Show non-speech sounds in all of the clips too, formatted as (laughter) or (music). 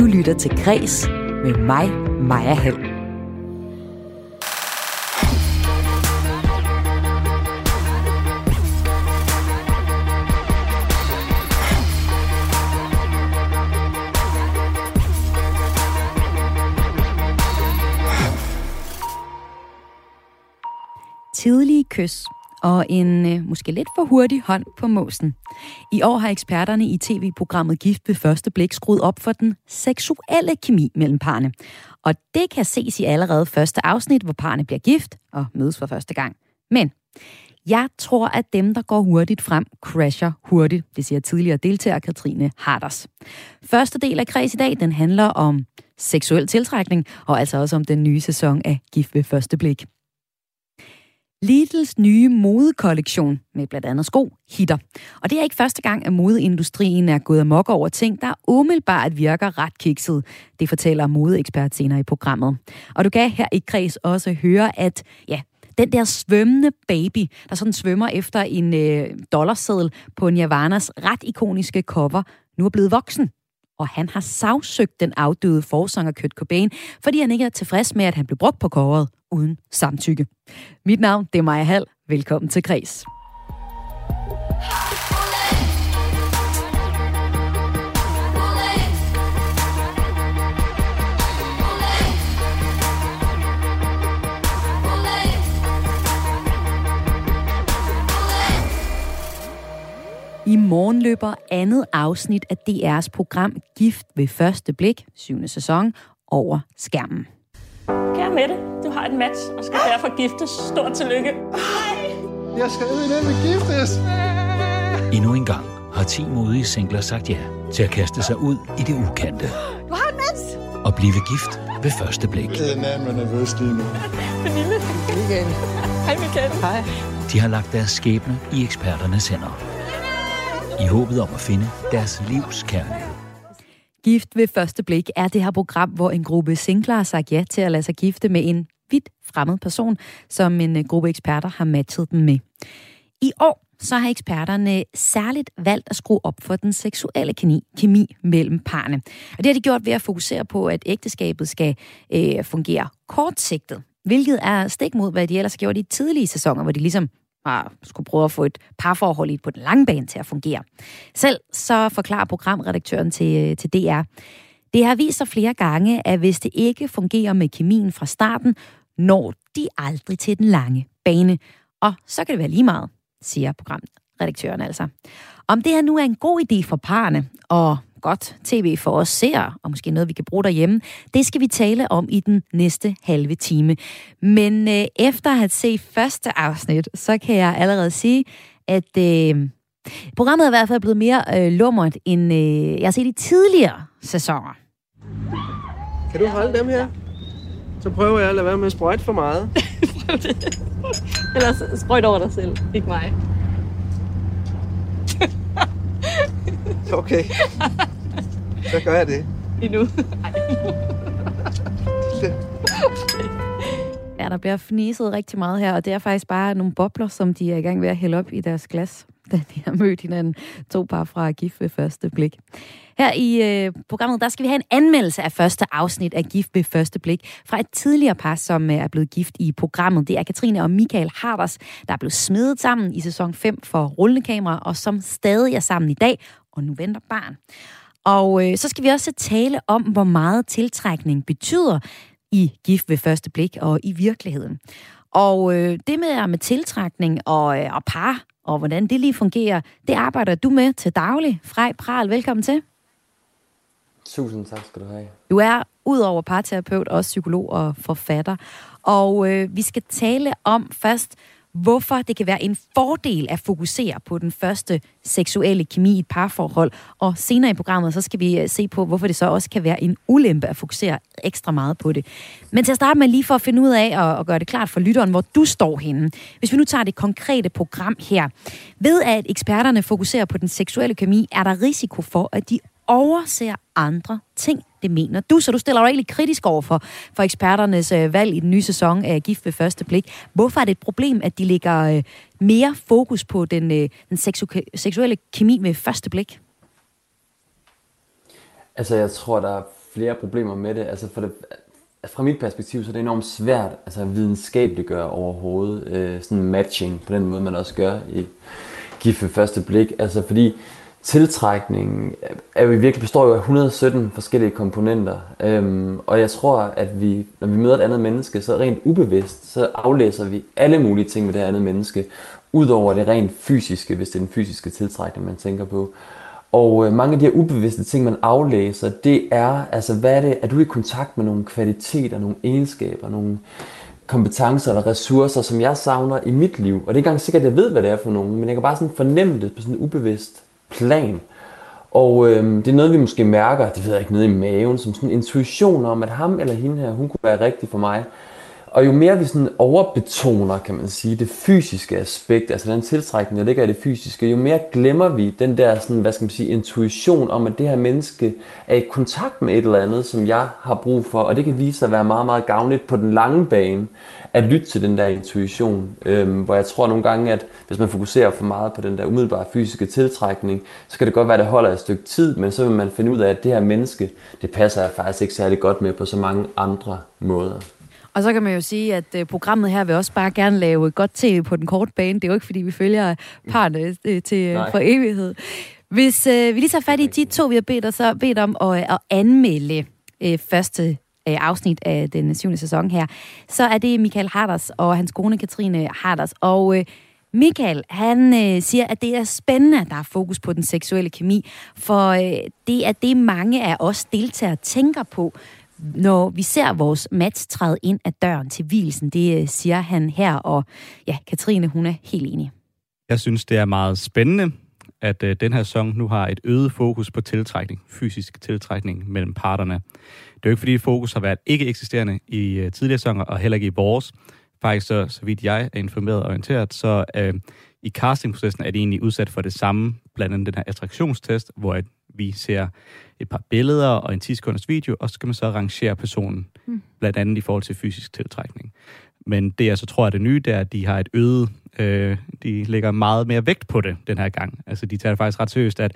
Du lytter til Græs med mig, Maja Hall. Tidlige kys og en øh, måske lidt for hurtig hånd på måsen. I år har eksperterne i tv-programmet Gift ved første blik skruet op for den seksuelle kemi mellem parne. Og det kan ses i allerede første afsnit, hvor parne bliver gift og mødes for første gang. Men jeg tror, at dem, der går hurtigt frem, crasher hurtigt. Det siger tidligere deltager Katrine Harders. Første del af Kreds i dag, den handler om seksuel tiltrækning, og altså også om den nye sæson af Gift ved første blik. Lidls nye modekollektion med blandt andet sko hitter. Og det er ikke første gang, at modeindustrien er gået amok over ting, der umiddelbart virker ret kikset. Det fortæller modeekspert senere i programmet. Og du kan her i kreds også høre, at ja, den der svømmende baby, der sådan svømmer efter en øh, dollarseddel på Nirvanas ret ikoniske cover, nu er blevet voksen og han har sagsøgt den afdøde forsanger Kurt Cobain, fordi han ikke er tilfreds med, at han blev brugt på kåret uden samtykke. Mit navn det er Maja Hall. Velkommen til Kres. I morgen løber andet afsnit af DR's program Gift ved første blik, syvende sæson, over skærmen. Kære Mette, du har et match og skal derfor giftes. Stort tillykke. Jeg skal med giftes. Endnu en gang har 10 modige singler sagt ja til at kaste sig ud i det ukendte. Du har et match! Og blive gift ved første blik. Jeg er nærmere nervøs lige nu. Pernille. Hej Michael. Hej. De har lagt deres skæbne i eksperternes hænder. I håbet om at finde deres livs kærlighed. Gift ved første blik er det her program, hvor en gruppe singler har sagt ja til at lade sig gifte med en vidt fremmed person, som en øh, gruppe eksperter har matchet dem med. I år så har eksperterne særligt valgt at skrue op for den seksuelle kemi, kemi mellem parne. Og det har de gjort ved at fokusere på, at ægteskabet skal øh, fungere kortsigtet, hvilket er stik mod, hvad de ellers har gjort i tidlige sæsoner, hvor de ligesom og skulle prøve at få et parforhold på den lange bane til at fungere. Selv så forklarer programredaktøren til, øh, til DR, det har vist sig flere gange, at hvis det ikke fungerer med kemien fra starten, når de aldrig til den lange bane. Og så kan det være lige meget, siger programredaktøren altså. Om det her nu er en god idé for parerne, og godt tv for os ser, og måske noget, vi kan bruge derhjemme, det skal vi tale om i den næste halve time. Men øh, efter at have set første afsnit, så kan jeg allerede sige, at øh, programmet er i hvert fald blevet mere øh, lummert, end øh, jeg har set i tidligere sæsoner. Kan du holde dem her? Så prøver jeg at lade være med at sprøjte for meget. (laughs) Ellers sprøjt over dig selv, ikke mig. (laughs) (laughs) Okay. Så gør jeg det. Endnu. Ja, der bliver fniset rigtig meget her, og det er faktisk bare nogle bobler, som de er i gang ved at hælde op i deres glas, (laughs) da de har mødt hinanden. To par fra Gift ved første blik. Her i øh, programmet, der skal vi have en anmeldelse af første afsnit af Gift ved første blik fra et tidligere par, som øh, er blevet gift i programmet. Det er Katrine og Michael Harders, der er blevet smedet sammen i sæson 5 for rullende kamera, og som stadig er sammen i dag, og nu venter barn. Og øh, så skal vi også tale om, hvor meget tiltrækning betyder i gift ved første blik og i virkeligheden. Og øh, det med, med tiltrækning og, øh, og par, og hvordan det lige fungerer, det arbejder du med til daglig. Frej Pral, velkommen til. Tusind tak skal du have. Du er udover parterapeut også psykolog og forfatter. Og øh, vi skal tale om først, hvorfor det kan være en fordel at fokusere på den første seksuelle kemi i et parforhold. Og senere i programmet, så skal vi øh, se på, hvorfor det så også kan være en ulempe at fokusere ekstra meget på det. Men til at starte med lige for at finde ud af og, og gøre det klart for lytteren, hvor du står henne. Hvis vi nu tager det konkrete program her. Ved at eksperterne fokuserer på den seksuelle kemi, er der risiko for, at de overser andre ting. Det mener du, så du stiller dig egentlig kritisk over for, for eksperternes øh, valg i den nye sæson af Gift ved første blik. Hvorfor er det et problem, at de lægger øh, mere fokus på den, øh, den seksu- seksuelle kemi med første blik? Altså, jeg tror, der er flere problemer med det. Altså for det, fra mit perspektiv, så er det enormt svært altså at videnskabeliggøre overhovedet øh, sådan matching på den måde, man også gør i gift ved første blik. Altså fordi tiltrækningen er jo virkelig består jo af 117 forskellige komponenter. Øhm, og jeg tror, at vi, når vi møder et andet menneske, så rent ubevidst, så aflæser vi alle mulige ting med det andet menneske, udover det rent fysiske, hvis det er den fysiske tiltrækning, man tænker på. Og øh, mange af de her ubevidste ting, man aflæser, det er, altså hvad er det, er du i kontakt med nogle kvaliteter, nogle egenskaber, nogle kompetencer eller ressourcer, som jeg savner i mit liv. Og det er ikke engang sikkert, at jeg ved, hvad det er for nogen, men jeg kan bare sådan fornemme det på sådan en ubevidst plan. Og øh, det er noget, vi måske mærker, det ved jeg ikke, nede i maven, som sådan en intuition om, at ham eller hende her, hun kunne være rigtig for mig. Og jo mere vi sådan overbetoner, kan man sige, det fysiske aspekt, altså den tiltrækning, der ligger i det fysiske, jo mere glemmer vi den der sådan, hvad skal man sige, intuition om, at det her menneske er i kontakt med et eller andet, som jeg har brug for, og det kan vise sig at være meget, meget gavnligt på den lange bane, at lytte til den der intuition, øhm, hvor jeg tror nogle gange, at hvis man fokuserer for meget på den der umiddelbare fysiske tiltrækning, så kan det godt være, at det holder et stykke tid, men så vil man finde ud af, at det her menneske, det passer jeg faktisk ikke særlig godt med på så mange andre måder. Og så kan man jo sige, at uh, programmet her vil også bare gerne lave godt tv på den korte bane. Det er jo ikke, fordi vi følger parne uh, til uh, for evighed. Hvis uh, vi lige tager fat i de to, vi har bedt, så bedt om at, at anmelde uh, første afsnit af den syvende sæson her, så er det Michael Harders og hans kone Katrine Harders. Og uh, Michael, han øh, siger, at det er spændende, at der er fokus på den seksuelle kemi, for øh, det er det, mange af os deltagere tænker på, når vi ser vores match træde ind ad døren til hvilsen. Det øh, siger han her, og ja, Katrine, hun er helt enig. Jeg synes, det er meget spændende, at øh, den her sæson nu har et øget fokus på tiltrækning, fysisk tiltrækning mellem parterne. Det er jo ikke, fordi fokus har været ikke eksisterende i øh, tidligere sæsoner, og heller ikke i vores. Faktisk, så, så vidt jeg er informeret og orienteret, så øh, i castingprocessen er det egentlig udsat for det samme, blandt andet den her attraktionstest, hvor vi ser et par billeder og en 10 sekunders video, og så skal man så rangere personen, mm. blandt andet i forhold til fysisk tiltrækning. Men det jeg så tror er det nye, det er, at de har et øget, øh, de lægger meget mere vægt på det den her gang. Altså de tager det faktisk ret seriøst, at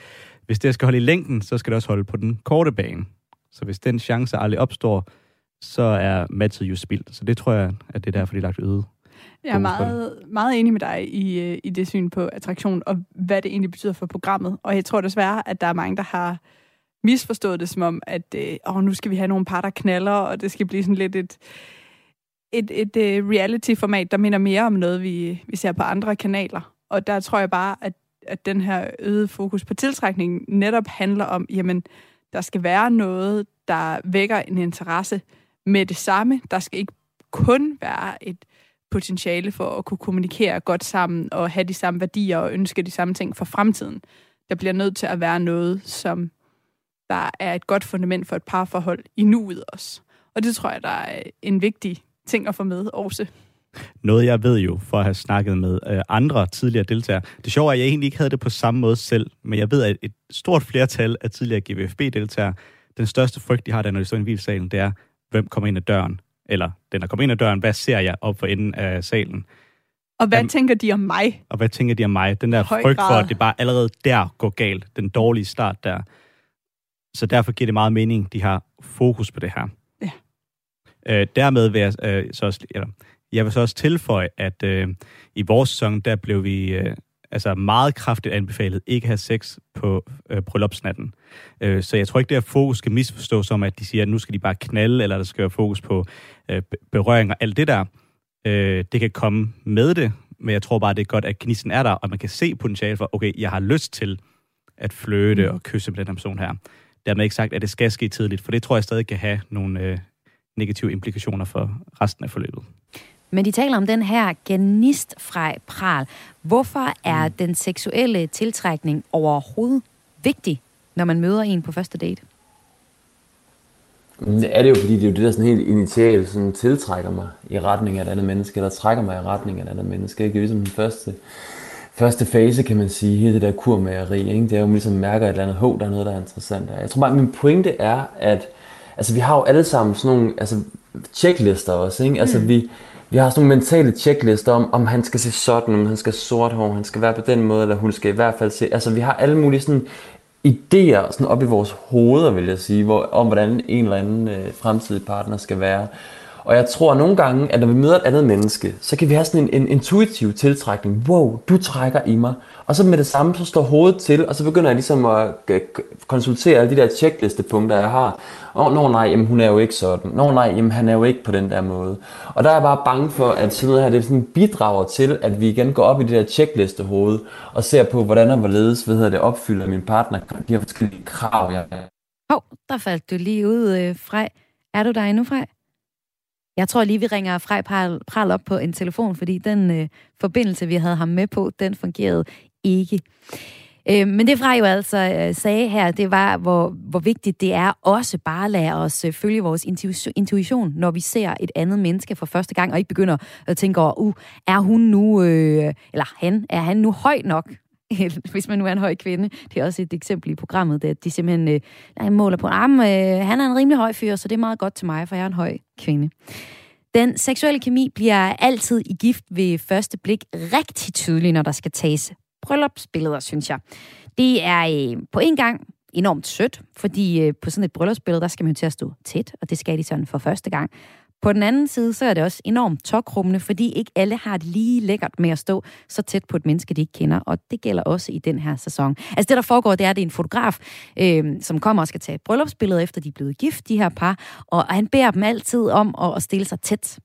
hvis det skal holde i længden, så skal det også holde på den korte bane. Så hvis den chance aldrig opstår, så er matchet jo spildt. Så det tror jeg, at det er derfor, de er lagt øget. Jeg er meget, meget enig med dig i, øh, i det syn på attraktion, og hvad det egentlig betyder for programmet. Og jeg tror desværre, at der er mange, der har misforstået det som om, at øh, åh, nu skal vi have nogle par, der knaller, og det skal blive sådan lidt et, et, et, et uh, reality-format, der minder mere om noget, vi, vi ser på andre kanaler. Og der tror jeg bare, at, at den her øget fokus på tiltrækning netop handler om, jamen, der skal være noget, der vækker en interesse med det samme. Der skal ikke kun være et potentiale for at kunne kommunikere godt sammen og have de samme værdier og ønske de samme ting for fremtiden. Der bliver nødt til at være noget, som der er et godt fundament for et parforhold i nuet også. Og det tror jeg, der er en vigtig ting at få med også. Noget jeg ved jo, for at have snakket med øh, andre tidligere deltagere. Det sjove er, at jeg egentlig ikke havde det på samme måde selv, men jeg ved, at et stort flertal af tidligere GVFB-deltagere, den største frygt, de har, der når de står i en hvilesalen, det er, hvem kommer ind ad døren? Eller den, der kommer ind ad døren, hvad ser jeg op for enden af salen? Og hvad Am, tænker de om mig? Og hvad tænker de om mig? Den der Høj frygt grad. for, at det bare allerede der går galt. Den dårlige start der. Så derfor giver det meget mening, de har fokus på det her. Ja. Øh, dermed vil jeg øh, så også, eller, jeg vil så også tilføje, at øh, i vores sæson, der blev vi øh, altså meget kraftigt anbefalet ikke at have sex på øh, bryllupsnatten. Øh, så jeg tror ikke, det her fokus skal misforstås som, at de siger, at nu skal de bare knalde, eller der skal være fokus på øh, berøring og alt det der. Øh, det kan komme med det, men jeg tror bare, det er godt, at gnisten er der, og man kan se potentiale for, okay, jeg har lyst til at fløte mm. og kysse med den her person her. Dermed ikke sagt, at det skal ske tidligt, for det tror jeg stadig kan have nogle øh, negative implikationer for resten af forløbet. Men de taler om den her genist fra pral. Hvorfor er mm. den seksuelle tiltrækning overhovedet vigtig, når man møder en på første date? Det er det jo, fordi det er jo det, der sådan helt initialt sådan tiltrækker mig i retning af et andet menneske, eller trækker mig i retning af et andet menneske. Ikke? Det er ligesom den første, første fase, kan man sige, hele det der kurmageri. Ikke? Det er jo ligesom mærker et eller andet, hov, der er noget, der er interessant. Jeg tror bare, min pointe er, at altså, vi har jo alle sammen sådan nogle altså, checklister også. Ikke? Altså, mm. vi, vi har sådan nogle mentale checklister om, om han skal se sådan, om han skal sort hår, han skal være på den måde, eller hun skal i hvert fald se. Altså vi har alle mulige sådan idéer sådan op i vores hoveder, vil jeg sige, hvor, om hvordan en eller anden øh, fremtidig partner skal være. Og jeg tror nogle gange, at når vi møder et andet menneske, så kan vi have sådan en, en intuitiv tiltrækning. Wow, du trækker i mig. Og så med det samme, så står hovedet til, og så begynder jeg ligesom at konsultere alle de der checklistepunkter, jeg har. Og nå nej, jamen, hun er jo ikke sådan. Nå nej, jamen, han er jo ikke på den der måde. Og der er jeg bare bange for, at sådan noget her, det sådan bidrager til, at vi igen går op i det der checklistehoved, og ser på, hvordan og hvorledes, hvad hedder det, opfylder min partner de her forskellige krav, jeg Hov, der faldt du lige ud, øh, Frej. Er du der endnu, Frej? Jeg tror lige, vi ringer Frej Pral op på en telefon, fordi den øh, forbindelse, vi havde ham med på, den fungerede ikke. Øh, men det Frej jo altså øh, sagde her, det var, hvor, hvor vigtigt det er også bare at lade os øh, følge vores intuition, når vi ser et andet menneske for første gang, og ikke begynder at tænke over, uh, er hun nu, øh, eller han, er han nu høj nok (laughs) hvis man nu er en høj kvinde. Det er også et eksempel i programmet, at de simpelthen øh, der måler på, armen. øh, han er en rimelig høj fyr, så det er meget godt til mig, for jeg er en høj kvinde. Den seksuelle kemi bliver altid i gift ved første blik rigtig tydelig, når der skal tages bryllupsbilleder, synes jeg. Det er øh, på en gang enormt sødt, fordi øh, på sådan et bryllupsbillede, der skal man jo til at stå tæt, og det skal de sådan for første gang. På den anden side, så er det også enormt tokrummende, fordi ikke alle har det lige lækkert med at stå så tæt på et menneske, de ikke kender, og det gælder også i den her sæson. Altså det, der foregår, det er, at det er en fotograf, øh, som kommer og skal tage bryllupsbilleder, efter de er blevet gift, de her par, og han beder dem altid om at stille sig tæt,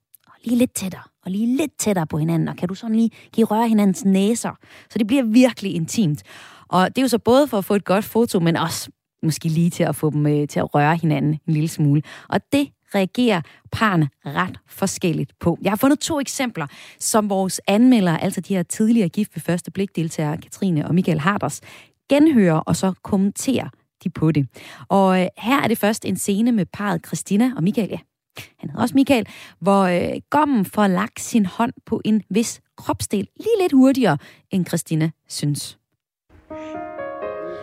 lige lidt tættere, og lige lidt tættere på hinanden, og kan du sådan lige give røre hinandens næser, så det bliver virkelig intimt. Og det er jo så både for at få et godt foto, men også måske lige til at få dem øh, til at røre hinanden en lille smule. Og det reagerer parne ret forskelligt på. Jeg har fundet to eksempler, som vores anmeldere, altså de her tidligere gift ved første blik deltagere, Katrine og Michael Harders, genhører og så kommenterer de på det. Og øh, her er det først en scene med parret Christina og Michael, ja, han hedder også Michael, hvor øh, Gommen får lagt sin hånd på en vis kropsdel lige lidt hurtigere, end Christina synes.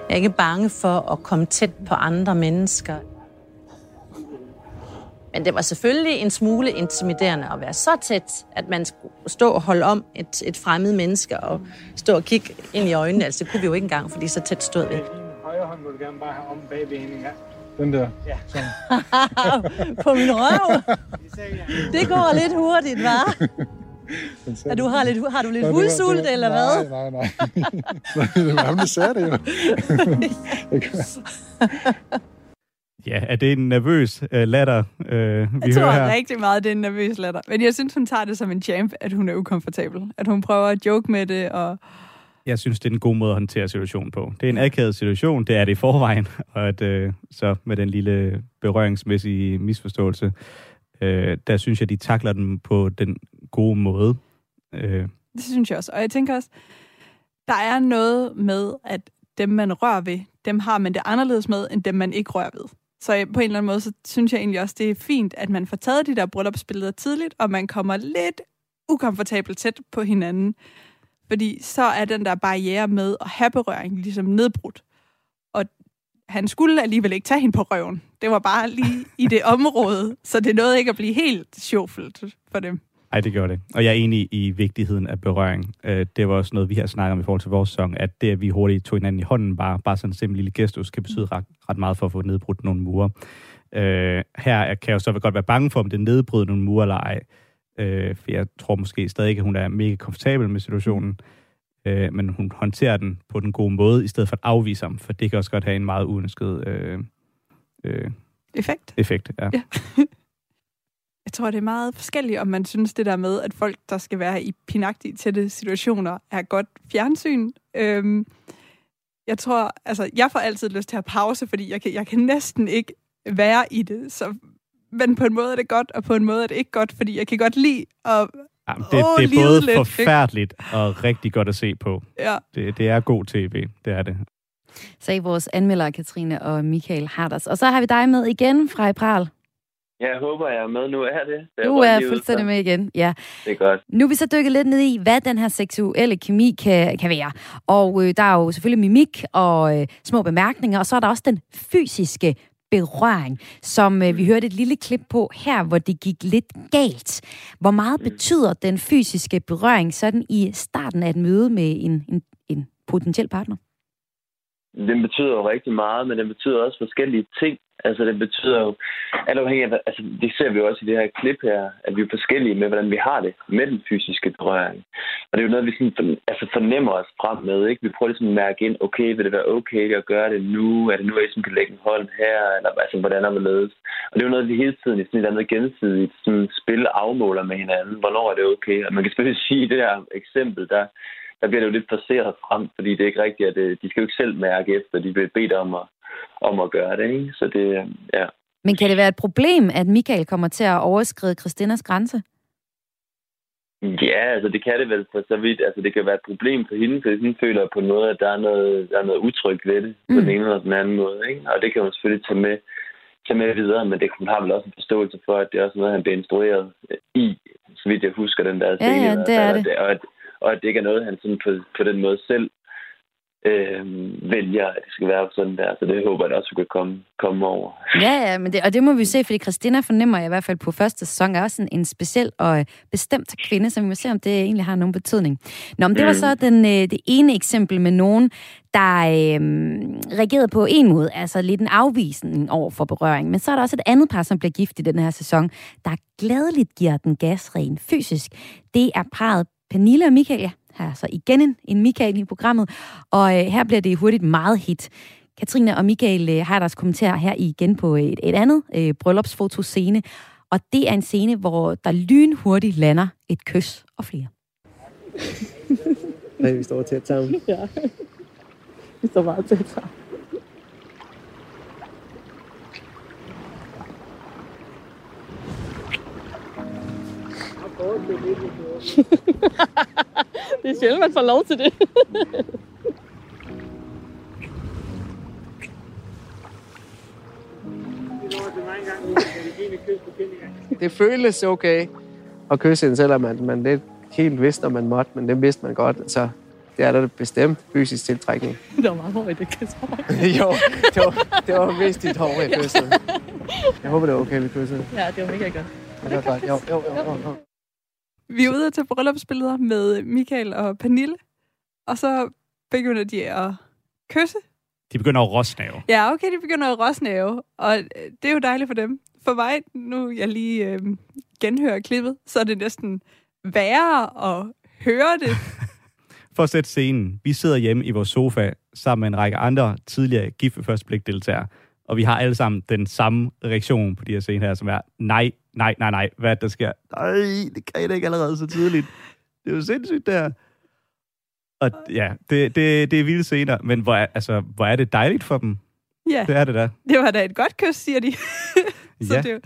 Jeg er ikke bange for at komme tæt på andre mennesker. Men det var selvfølgelig en smule intimiderende at være så tæt, at man skulle stå og holde om et, et fremmed menneske og stå og kigge ind i øjnene. Altså, det kunne vi jo ikke engang, fordi så tæt stod vi. Højre hånd må du gerne bare have om bag ved hende, ja. Den der. Ja. (laughs) på min røv. Det går lidt hurtigt, hva'? (laughs) Er du har, lidt, har du lidt hudsult, eller hvad? Nej, nej, nej. (laughs) Det sagde det jo. Ja, er det en nervøs uh, latter, uh, vi jeg hører tror her? rigtig meget, det er en nervøs latter. Men jeg synes, hun tager det som en champ, at hun er ukomfortabel. At hun prøver at joke med det, og... Jeg synes, det er en god måde at håndtere situationen på. Det er en akavet situation, det er det i forvejen, (laughs) og at, øh, så med den lille berøringsmæssige misforståelse, øh, der synes jeg, de takler den på den gode måde. Øh. Det synes jeg også. Og jeg tænker også, der er noget med, at dem, man rører ved, dem har man det anderledes med, end dem, man ikke rører ved. Så på en eller anden måde, så synes jeg egentlig også, det er fint, at man får taget de der bryllupsbilleder tidligt, og man kommer lidt ukomfortabelt tæt på hinanden. Fordi så er den der barriere med at have berøring ligesom nedbrudt. Og han skulle alligevel ikke tage hende på røven. Det var bare lige i det (laughs) område, så det nåede ikke at blive helt sjovfuldt for dem. Ej, det gør det. Og jeg er enig i vigtigheden af berøring. Øh, Det var også noget, vi har snakket om i forhold til vores sang, at det, at vi hurtigt tog hinanden i hånden, bare, bare sådan en simpel lille gestus, kan betyde ret, ret meget for at få nedbrudt nogle mure. Øh, her kan jeg jo så godt være bange for, om det nedbryder nogle mure eller ej. Øh, for jeg tror måske stadig, at hun er mega komfortabel med situationen. Øh, men hun håndterer den på den gode måde, i stedet for at afvise ham, for det kan også godt have en meget uønsket øh, øh, Effekt. effekt. Ja. Ja. (laughs) Jeg tror, det er meget forskelligt, om man synes det der med, at folk, der skal være i pinagtige tætte situationer, er godt fjernsyn. Øhm, jeg tror, altså, jeg får altid lyst til at pause, fordi jeg kan, jeg kan næsten ikke være i det. Så, men på en måde er det godt, og på en måde er det ikke godt, fordi jeg kan godt lide at Jamen, det, Åh, det er både lidt, ikke? forfærdeligt og rigtig godt at se på. Ja. Det, det er god tv, det er det. Sagde vores anmeldere Katrine og Michael Harders. Og så har vi dig med igen fra Pral. Jeg håber, jeg er med nu. Er det? det Du er fuldstændig med igen, ja. Det er godt. Nu er vi så dykket lidt ned i, hvad den her seksuelle kemi kan, kan være. Og øh, der er jo selvfølgelig mimik og øh, små bemærkninger, og så er der også den fysiske berøring, som øh, vi hørte et lille klip på her, hvor det gik lidt galt. Hvor meget mm. betyder den fysiske berøring sådan i starten af et møde med en, en, en potentiel partner? den betyder jo rigtig meget, men den betyder også forskellige ting. Altså, det betyder jo, alt afhængig af, altså, det ser vi jo også i det her klip her, at vi er forskellige med, hvordan vi har det med den fysiske berøring. Og det er jo noget, vi sådan, altså, fornemmer os frem med, ikke? Vi prøver ligesom at mærke ind, okay, vil det være okay at gøre det nu? Er det nu, at jeg ligesom kan lægge en hånd her? Eller altså, hvordan er det ledes? Og det er jo noget, vi hele tiden i sådan et andet gensidigt sådan, spil afmåler med hinanden. Hvornår er det okay? Og man kan selvfølgelig (laughs) sige, at det her eksempel, der, der bliver det jo lidt placeret frem, fordi det er ikke rigtigt, at øh, de skal jo ikke selv mærke efter, de bliver bedt om at, om at gøre det. Ikke? Så det, ja. Men kan det være et problem, at Michael kommer til at overskride Christinas grænse? Ja, altså det kan det vel for så vidt. Altså det kan være et problem for hende, fordi hun føler på noget, at der er noget, der er noget utrygt ved det, mm. på den ene eller den anden måde. Ikke? Og det kan hun selvfølgelig tage med, tage med videre, men det, hun har vel også en forståelse for, at det er også noget, han bliver instrueret i, så vidt jeg husker den der scene. Ja, ja, det er det. Og, at, og at det ikke er noget, han sådan på, på den måde selv øh, vælger, at det skal være sådan der. Så det håber jeg også, kan komme, komme over. (laughs) Ja, ja, men det, og det må vi se, fordi Christina fornemmer i hvert fald på første sæson er også en, en speciel og øh, bestemt kvinde, så vi må se, om det egentlig har nogen betydning. Nå, men det var så den, øh, det ene eksempel med nogen, der øh, reagerede på en måde, altså lidt en afvisning over for berøring. Men så er der også et andet par, som bliver gift i den her sæson, der glædeligt giver den gasren fysisk. Det er parret Pernille og Michael, ja, her så igen en, en Michael i programmet, og øh, her bliver det hurtigt meget hit. Katrine og Michael øh, har deres kommentar her igen på et, et andet øh, bryllupsfotoscene, og det er en scene, hvor der lynhurtigt lander et kys og flere. Nej, vi står tæt sammen. (laughs) Ja. Vi står meget tæt sammen. (laughs) det er sjældent, man får lov til det. (laughs) Det føles okay at kysse hende, selvom man, man ikke helt vidste, om man måtte, men det vidste man godt. Så det er der bestemt fysisk tiltrækning. (laughs) Det var meget hårdt, det kys. jo, det var, det var mest dit hår, jeg kyssede. Jeg håber, det er okay, vi kyssede. Ja, det var mega godt. Det var godt. Jo, jo, jo, jo. jo. Vi er ude til bryllupsbilleder med Michael og Pernille, og så begynder de at kysse. De begynder at råsnave. Ja, okay, de begynder at råsnave, og øh, det er jo dejligt for dem. For mig, nu jeg lige øh, genhører klippet, så er det næsten værre at høre det. (laughs) For at sætte scenen. Vi sidder hjemme i vores sofa sammen med en række andre tidligere gift ved første blik deltagere. Og vi har alle sammen den samme reaktion på de her scener her, som er, nej, nej, nej, nej, hvad er det, der sker? Nej, det kan jeg da ikke allerede så tidligt. Det er jo sindssygt, der. Og ja, det, det, det er vilde scener, men hvor er, altså, hvor er det dejligt for dem. Ja, Det er det da. det var da et godt kys, siger de. (laughs) så Ja. det, jo-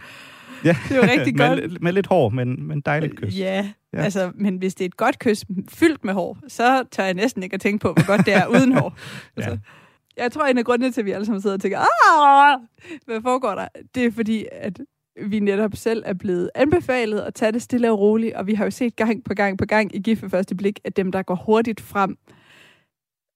Ja. Det er jo rigtig (laughs) med, godt. Med lidt hår, men, men dejligt kys. ja, Ja. ja, altså, men hvis det er et godt kys fyldt med hår, så tør jeg næsten ikke at tænke på, hvor godt det er uden hår. (laughs) Altså, Ja. Jeg tror, en af grundene til, at vi alle sammen sidder og tænker, ah, hvad foregår der? Det er fordi, at vi netop selv er blevet anbefalet at tage det stille og roligt, og vi har jo set gang på gang på gang i GIF første blik, at dem, der går hurtigt frem,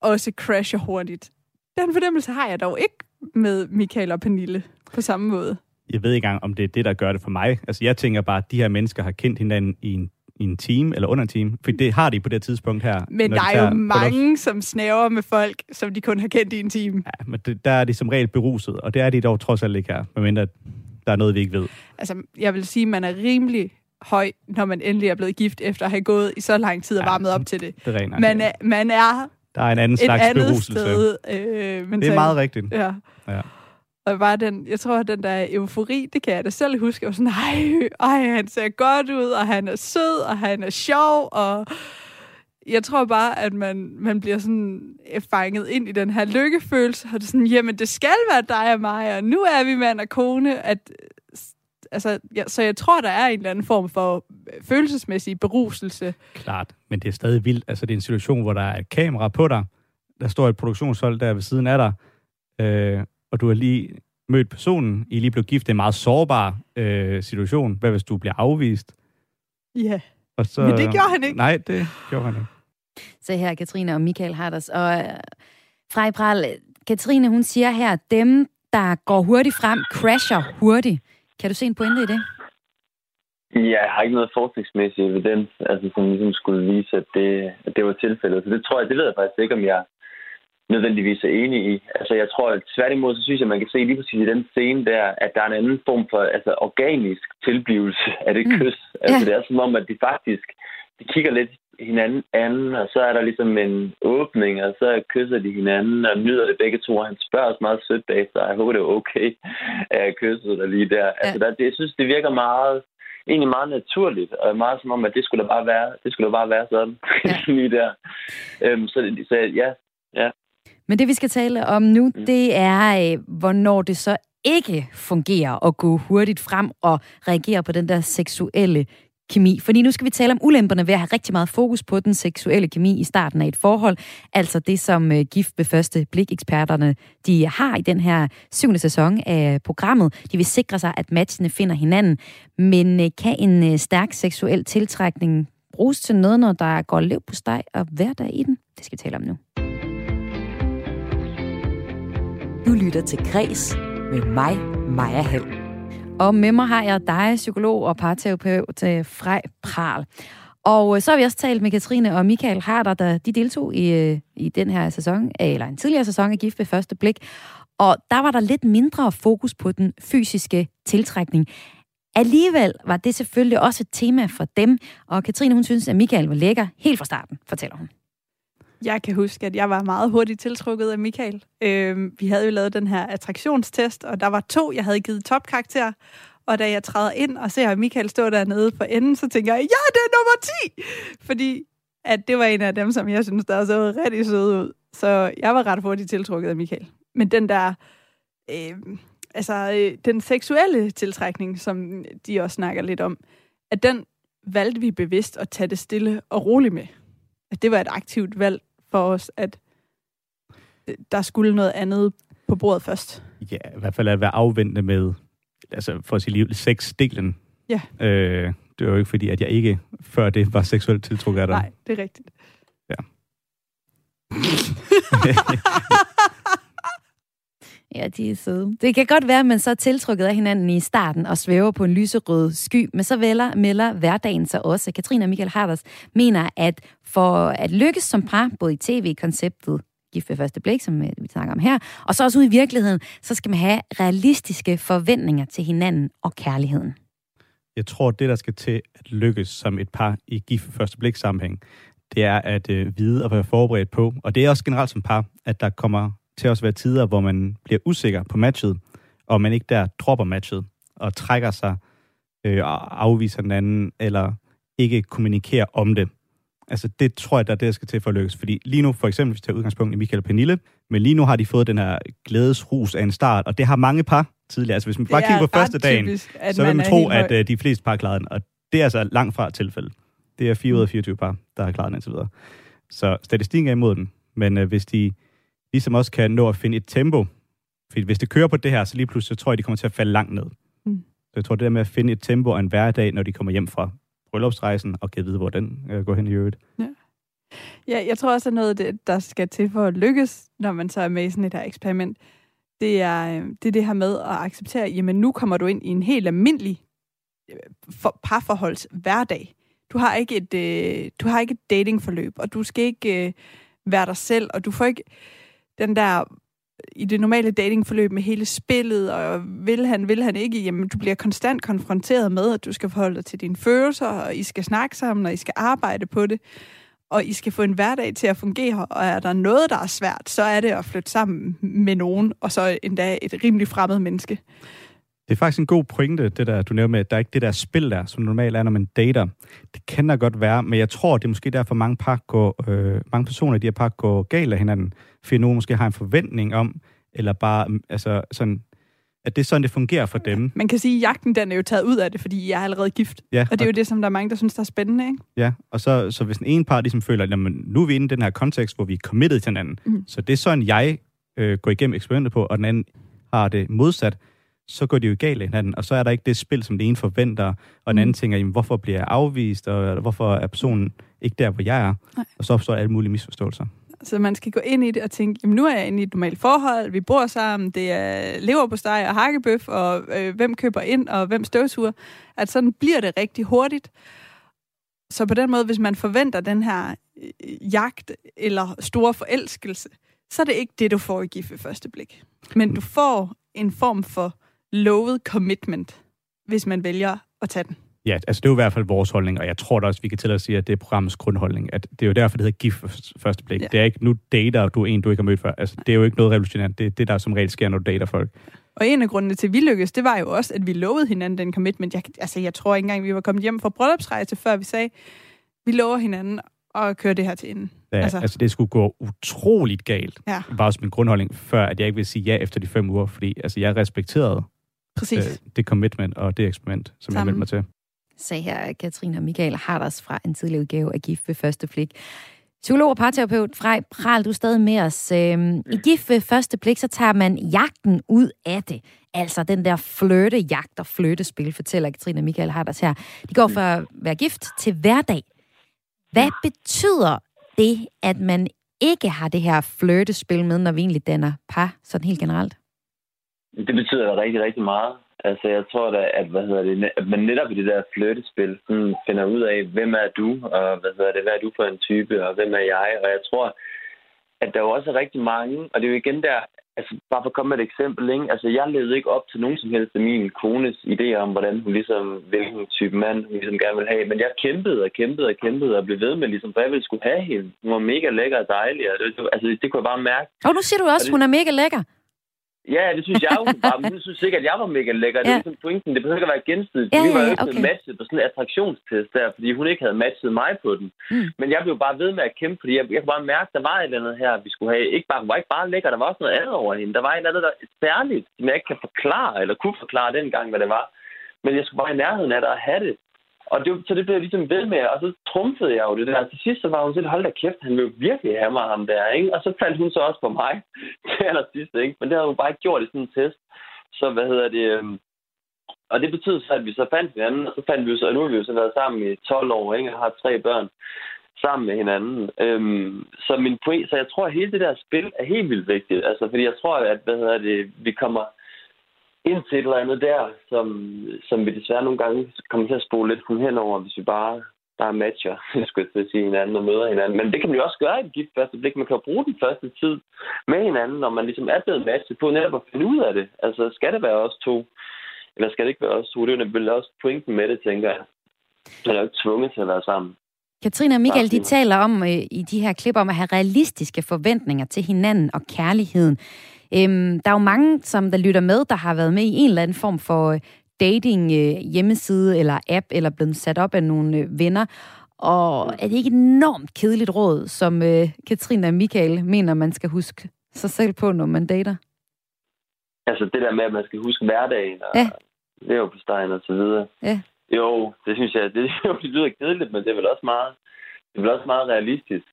også crasher hurtigt. Den fornemmelse har jeg dog ikke med Michael og Pernille på samme måde. Jeg ved ikke engang, om det er det, der gør det for mig. Altså, jeg tænker bare, at de her mennesker har kendt hinanden i en, i en time eller under en time. For det har de på det tidspunkt her. Men der de er jo mange, som snæver med folk, som de kun har kendt i en time. Ja, men det, der er de som regel beruset, og det er de dog trods alt ikke her, medmindre der er noget, vi ikke ved. Altså, jeg vil sige, at man er rimelig høj, når man endelig er blevet gift, efter at have gået i så lang tid og Ja, varmet op til det. Det er nok. Man er, man er Der er en anden slags beruselse. sted. Øh, Det er meget rigtigt. Ja. Ja. Og bare den, jeg tror, at den der eufori, det kan jeg da selv huske. Jeg var sådan, nej, ej, han ser godt ud, og han er sød, og han er sjov, og jeg tror bare, at man, man bliver sådan øh, fanget ind i den her lykkefølelse, og det er sådan, jamen, det skal være dig og mig, og nu er vi mand og kone, at øh, altså, ja, så jeg tror, der er en eller anden form for øh, følelsesmæssig beruselse. Klart, men det er stadig vildt. Altså, det er en situation, hvor der er et kamera på dig. Der står et produktionshold der ved siden af dig, øh, og du har lige mødt personen. I lige blevet gift. Det er en meget sårbar øh, situation. Hvad hvis du bliver afvist? Ja. Og så, Men det gjorde han ikke. Nej, det gjorde han ikke. Så her Katrine og Michael Harders. Og øh, Frej Pral, Katrine, hun siger her, dem, der går hurtigt frem, crasher hurtigt. Kan du se en pointe i det? Ja, jeg har ikke noget forskningsmæssig evidens, altså, som ligesom skulle vise, at det, at det var tilfældet. Så det tror jeg, det ved jeg faktisk ikke, om jeg, nødvendigvis er enig i. Altså, jeg tror, at tværtimod, så synes jeg, man kan se lige præcis i den scene der, at der er en anden form for altså, organisk tilblivelse af det Mm. kys. Altså, Ja. det er som om, at de faktisk de kigger lidt hinanden anden, og så er der ligesom en åbning, og så kysser de hinanden og nyder det begge to. Og han spørger os meget sødt bagefter, jeg håber, det er okay, at kyssede dig lige der. Altså, der, det, jeg synes, det virker meget egentlig meget naturligt, og meget som om, at det skulle da bare være, det skulle da bare være sådan, (laughs) lige der. Øhm, så, så ja, ja. Men det, vi skal tale om nu, det er, øh, hvornår det så ikke fungerer at gå hurtigt frem og reagere på den der seksuelle kemi. Fordi nu skal vi tale om ulemperne ved at have rigtig meget fokus på den seksuelle kemi i starten af et forhold. Altså det, som øh, gift ved første blik eksperterne de har i den her syvende sæson af programmet. De vil sikre sig, at matchene finder hinanden. Men øh, kan en øh, stærk seksuel tiltrækning bruges til noget, når der går lev på steg og hverdag i den? Det skal vi tale om nu. Du lytter til Græs med mig, Maja Hall. Og med mig har jeg dig, psykolog og parterapeut øh, Frej Pral. Og øh, så har vi også talt med Katrine og Michael Harder, der de deltog i, øh, i den her sæson, eller en tidligere sæson af Gift ved første blik. Og der var der lidt mindre fokus på den fysiske tiltrækning. Alligevel var det selvfølgelig også et tema for dem, og Katrine hun synes, at Michael var lækker helt fra starten, fortæller hun. Jeg kan huske, at jeg var meget hurtigt tiltrukket af Michael. Øh, vi havde jo lavet den her attraktionstest, og der var to, jeg havde givet topkarakter. Og da jeg træder ind og ser Michael stå dernede på enden, så tænker jeg, ja, det er nummer 10! Fordi at det var en af dem, som jeg synes, der så rigtig sød ud. Så jeg var ret hurtigt tiltrukket af Michael. Men den der, øh, altså øh, den seksuelle tiltrækning, som de også snakker lidt om, at den valgte vi bevidst at tage det stille og roligt med. At det var et aktivt valg for os, at øh, der skulle noget andet på bordet først. Ja, i hvert fald at være afventende med, altså for at sige liv, sexdelen. Ja. Øh, det var jo ikke fordi, at jeg ikke før det var seksuelt tiltrukket af dig. Nej, det er rigtigt. Ja. (laughs) (laughs) Ja, de er søde. Det kan godt være, at man så er tiltrukket af hinanden i starten og svæver på en lyserød sky, men så vælger, melder hverdagen sig også. Katrine og Michael Harders mener, at for at lykkes som par, både i tv-konceptet Gift ved første blik, som øh, vi snakker om her, og så også ude i virkeligheden, så skal man have realistiske forventninger til hinanden og kærligheden. Jeg tror, det, der skal til at lykkes som et par i gift ved første blik sammenhæng, det er at øh, vide og være forberedt på, og det er også generelt som par, at der kommer til at være tider, hvor man bliver usikker på matchet, og man ikke der dropper matchet og trækker sig øh, og afviser den anden, eller ikke kommunikerer om det. Altså, det tror jeg, der er det, der skal til for at lykkes. Fordi lige nu, for eksempel, hvis vi tager udgangspunkt i Michael Pernille, men lige nu har de fået den her glædesrus af en start, og det har mange par tidligere. Altså, hvis man bare er kigger på første dagen, typisk, så vil man tro, at øh, de fleste par klarer den, og det er altså langt fra et tilfælde. Det er 4 ud af 24 par, der har klaret den indtil videre. Så statistikken er imod den, men øh, hvis de ligesom også kan nå at finde et tempo, for hvis det kører på det her, så lige pludselig så tror jeg, de kommer til at falde langt ned. Mm. Så jeg tror, det der med at finde et tempo og en hverdag, når de kommer hjem fra bryllupsrejsen, og kan vide, hvor den øh, går hen i øvrigt. Ja, jeg tror også, at noget af det, der skal til for at lykkes, når man så er med i sådan et her eksperiment, det er, øh, det er det her med at acceptere, jamen nu kommer du ind i en helt almindelig øh, for, parforholds hverdag. Du har ikke et, øh, du har ikke et datingforløb, og du skal ikke øh, være dig selv, og du får ikke den der i det normale datingforløb med hele spillet, og vil han, vil han ikke, jamen du bliver konstant konfronteret med, at du skal forholde dig til dine følelser, og I skal snakke sammen, og I skal arbejde på det, og I skal få en hverdag til at fungere, og er der noget, der er svært, så er det at flytte sammen med nogen, og så endda et rimelig fremmed menneske. Det er faktisk en god pointe, det der, du nævner med, at der er ikke det der spil der, som normalt er, når man dater. Det kan der godt være, men jeg tror, det er måske derfor, mange, par går, øh, mange personer i de her par går galt af hinanden, fordi nogen måske har en forventning om, eller bare, mm, altså sådan, at det er sådan, det fungerer for dem. Man kan sige, at jagten den er jo taget ud af det, fordi jeg er allerede gift. Ja, og det er jo det, som der er mange, der synes, der er spændende, ikke? Ja, og så, så hvis den ene part ligesom føler, at nu er vi inde i den her kontekst, hvor vi er committed til hinanden, Mhm. så det er sådan, jeg øh, går igennem eksperimentet på, og den anden har det modsat, så går de jo galt af hinanden, og så er der ikke det spil, som den ene forventer, og den Mhm. anden tænker, jamen, hvorfor bliver jeg afvist, og hvorfor er personen ikke der, hvor jeg er? Nej. Og så opstår alle mulige misforståelser. Så man skal gå ind i det og tænke, jamen nu er jeg inde i et normalt forhold, vi bor sammen, det er lever på steg og hakkebøf, og øh, hvem køber ind, og hvem støvsuger. At sådan bliver det rigtig hurtigt. Så på den måde, hvis man forventer den her øh, jagt eller store forelskelse, så er det ikke det, du får i gift ved første blik. Men du får en form for lovet commitment, hvis man vælger at tage den. Ja, altså det er jo i hvert fald vores holdning, og jeg tror da også, vi kan til at sige, at det er programmets grundholdning. At det er jo derfor, det hedder gift første blik. Ja. Det er ikke, nu dater du en, du ikke har mødt før. Altså, det er jo ikke noget revolutionært. Det er det, der som regel sker, når du dater folk. Og en af grundene til, at vi lykkedes, det var jo også, at vi lovede hinanden den commitment. Jeg, altså, jeg tror ikke engang, vi var kommet hjem fra bryllupsrejse, før vi sagde, vi lover hinanden at køre det her til enden. Ja, altså. altså, det skulle gå utroligt galt. Ja. Var også min grundholdning, før at jeg ikke vil sige ja efter de fem uger, fordi altså, jeg respekterede Præcis. Øh, det commitment og det eksperiment, som Sammen. jeg meldte mig til. Sagde her Katrine og Michael Harders fra en tidlig udgave af Gift ved første blik. Psykolog og parterapeut Frej Pral, du er stadig med os. Øhm, I gift ved første blik, så tager man jagten ud af det. Altså den der flirte jagt og flirtespil, fortæller Katrine og Michael Harders her. De går fra at være gift til hverdag. Hvad betyder det, at man ikke har det her flirtespil med, når vi egentlig danner par, sådan helt generelt? Det betyder rigtig, rigtig meget. Altså, jeg tror da, at, hvad hedder det, at man netop i det der flyttespil sådan finder ud af, hvem er du, og hvad hedder det, hvad er du for en type, og hvem er jeg? Og jeg tror, at der er jo også rigtig mange, og det er jo igen der, altså bare for at komme med et eksempel, ikke? altså jeg levede ikke op til nogen som helst af min kones idéer om, hvordan hun ligesom, hvilken type mand hun ligesom gerne ville have, men jeg kæmpede og kæmpede og kæmpede og blev ved med ligesom, hvad jeg ville skulle have hende. Hun var mega lækker og dejlig, og det, altså det kunne jeg bare mærke. Og nu siger du også, at hun er mega lækker. Ja, det synes jeg jo (laughs) bare. Men hun synes sikkert, at jeg var mega lækker. Ja. Det er ligesom pointen. Det behøver ikke at være gensidigt. Ja, vi var jo ikke okay. matchet på sådan en attraktionstest der, fordi hun ikke havde matchet mig på den. Mm. Men jeg blev bare ved med at kæmpe, fordi jeg, jeg kunne bare mærke, at der var et eller andet her, vi skulle have. Ikke bare, hun var ikke bare lækker, der var også noget andet over hende. Der var et eller andet der, særligt, som jeg ikke kan forklare, eller kunne forklare dengang, hvad det var. Men jeg skulle bare i nærheden af det og have det. Og det, så det blev jeg ligesom ved med, og så trumfede jeg jo det der. Til sidst så var hun sådan, hold da kæft, han vil virkelig have mig ham der, ikke? Og så faldt hun så også på mig (laughs) til allersidst, ikke? Men det havde hun bare ikke gjort i sådan en test. Så hvad hedder det... Øhm, og det betød så, at vi så fandt hinanden, og så fandt vi så, og nu har vi jo så været sammen i 12 år, ikke? Og har tre børn sammen med hinanden. Øhm, så, min pointe, så jeg tror, at hele det der spil er helt vildt vigtigt. Altså, fordi jeg tror, at hvad hedder det, vi kommer ind til et eller andet der, som, som vi desværre nogle gange kommer til at spole lidt hen over, hvis vi bare der er matcher, (laughs) jeg skulle at sige hinanden og møder hinanden. Men det kan man jo også gøre i et gift første blik. Man kan jo bruge den første tid med hinanden, når man ligesom er blevet matchet på netop at finde ud af det. Altså, skal det være os to? Eller skal det ikke være os to? Det er jo vel også pointen med det, tænker jeg. Man er jo ikke tvunget til at være sammen. Katrine og Michael, de taler om øh, i de her klip om at have realistiske forventninger til hinanden og kærligheden. Øhm, der er jo mange, som der lytter med, der har været med i en eller anden form for øh, dating øh, hjemmeside eller app, eller blevet sat op af nogle øh, venner. Og er det ikke et enormt kedeligt råd, som øh, Katrine og Michael mener, man skal huske sig selv på, når man dater? Altså det der med, at man skal huske hverdagen, og Ja. jo på stegen og så videre. Ja. Jo, det synes jeg, det, jo, (laughs) det lyder kedeligt, men det er vel også meget, det er vel også meget realistisk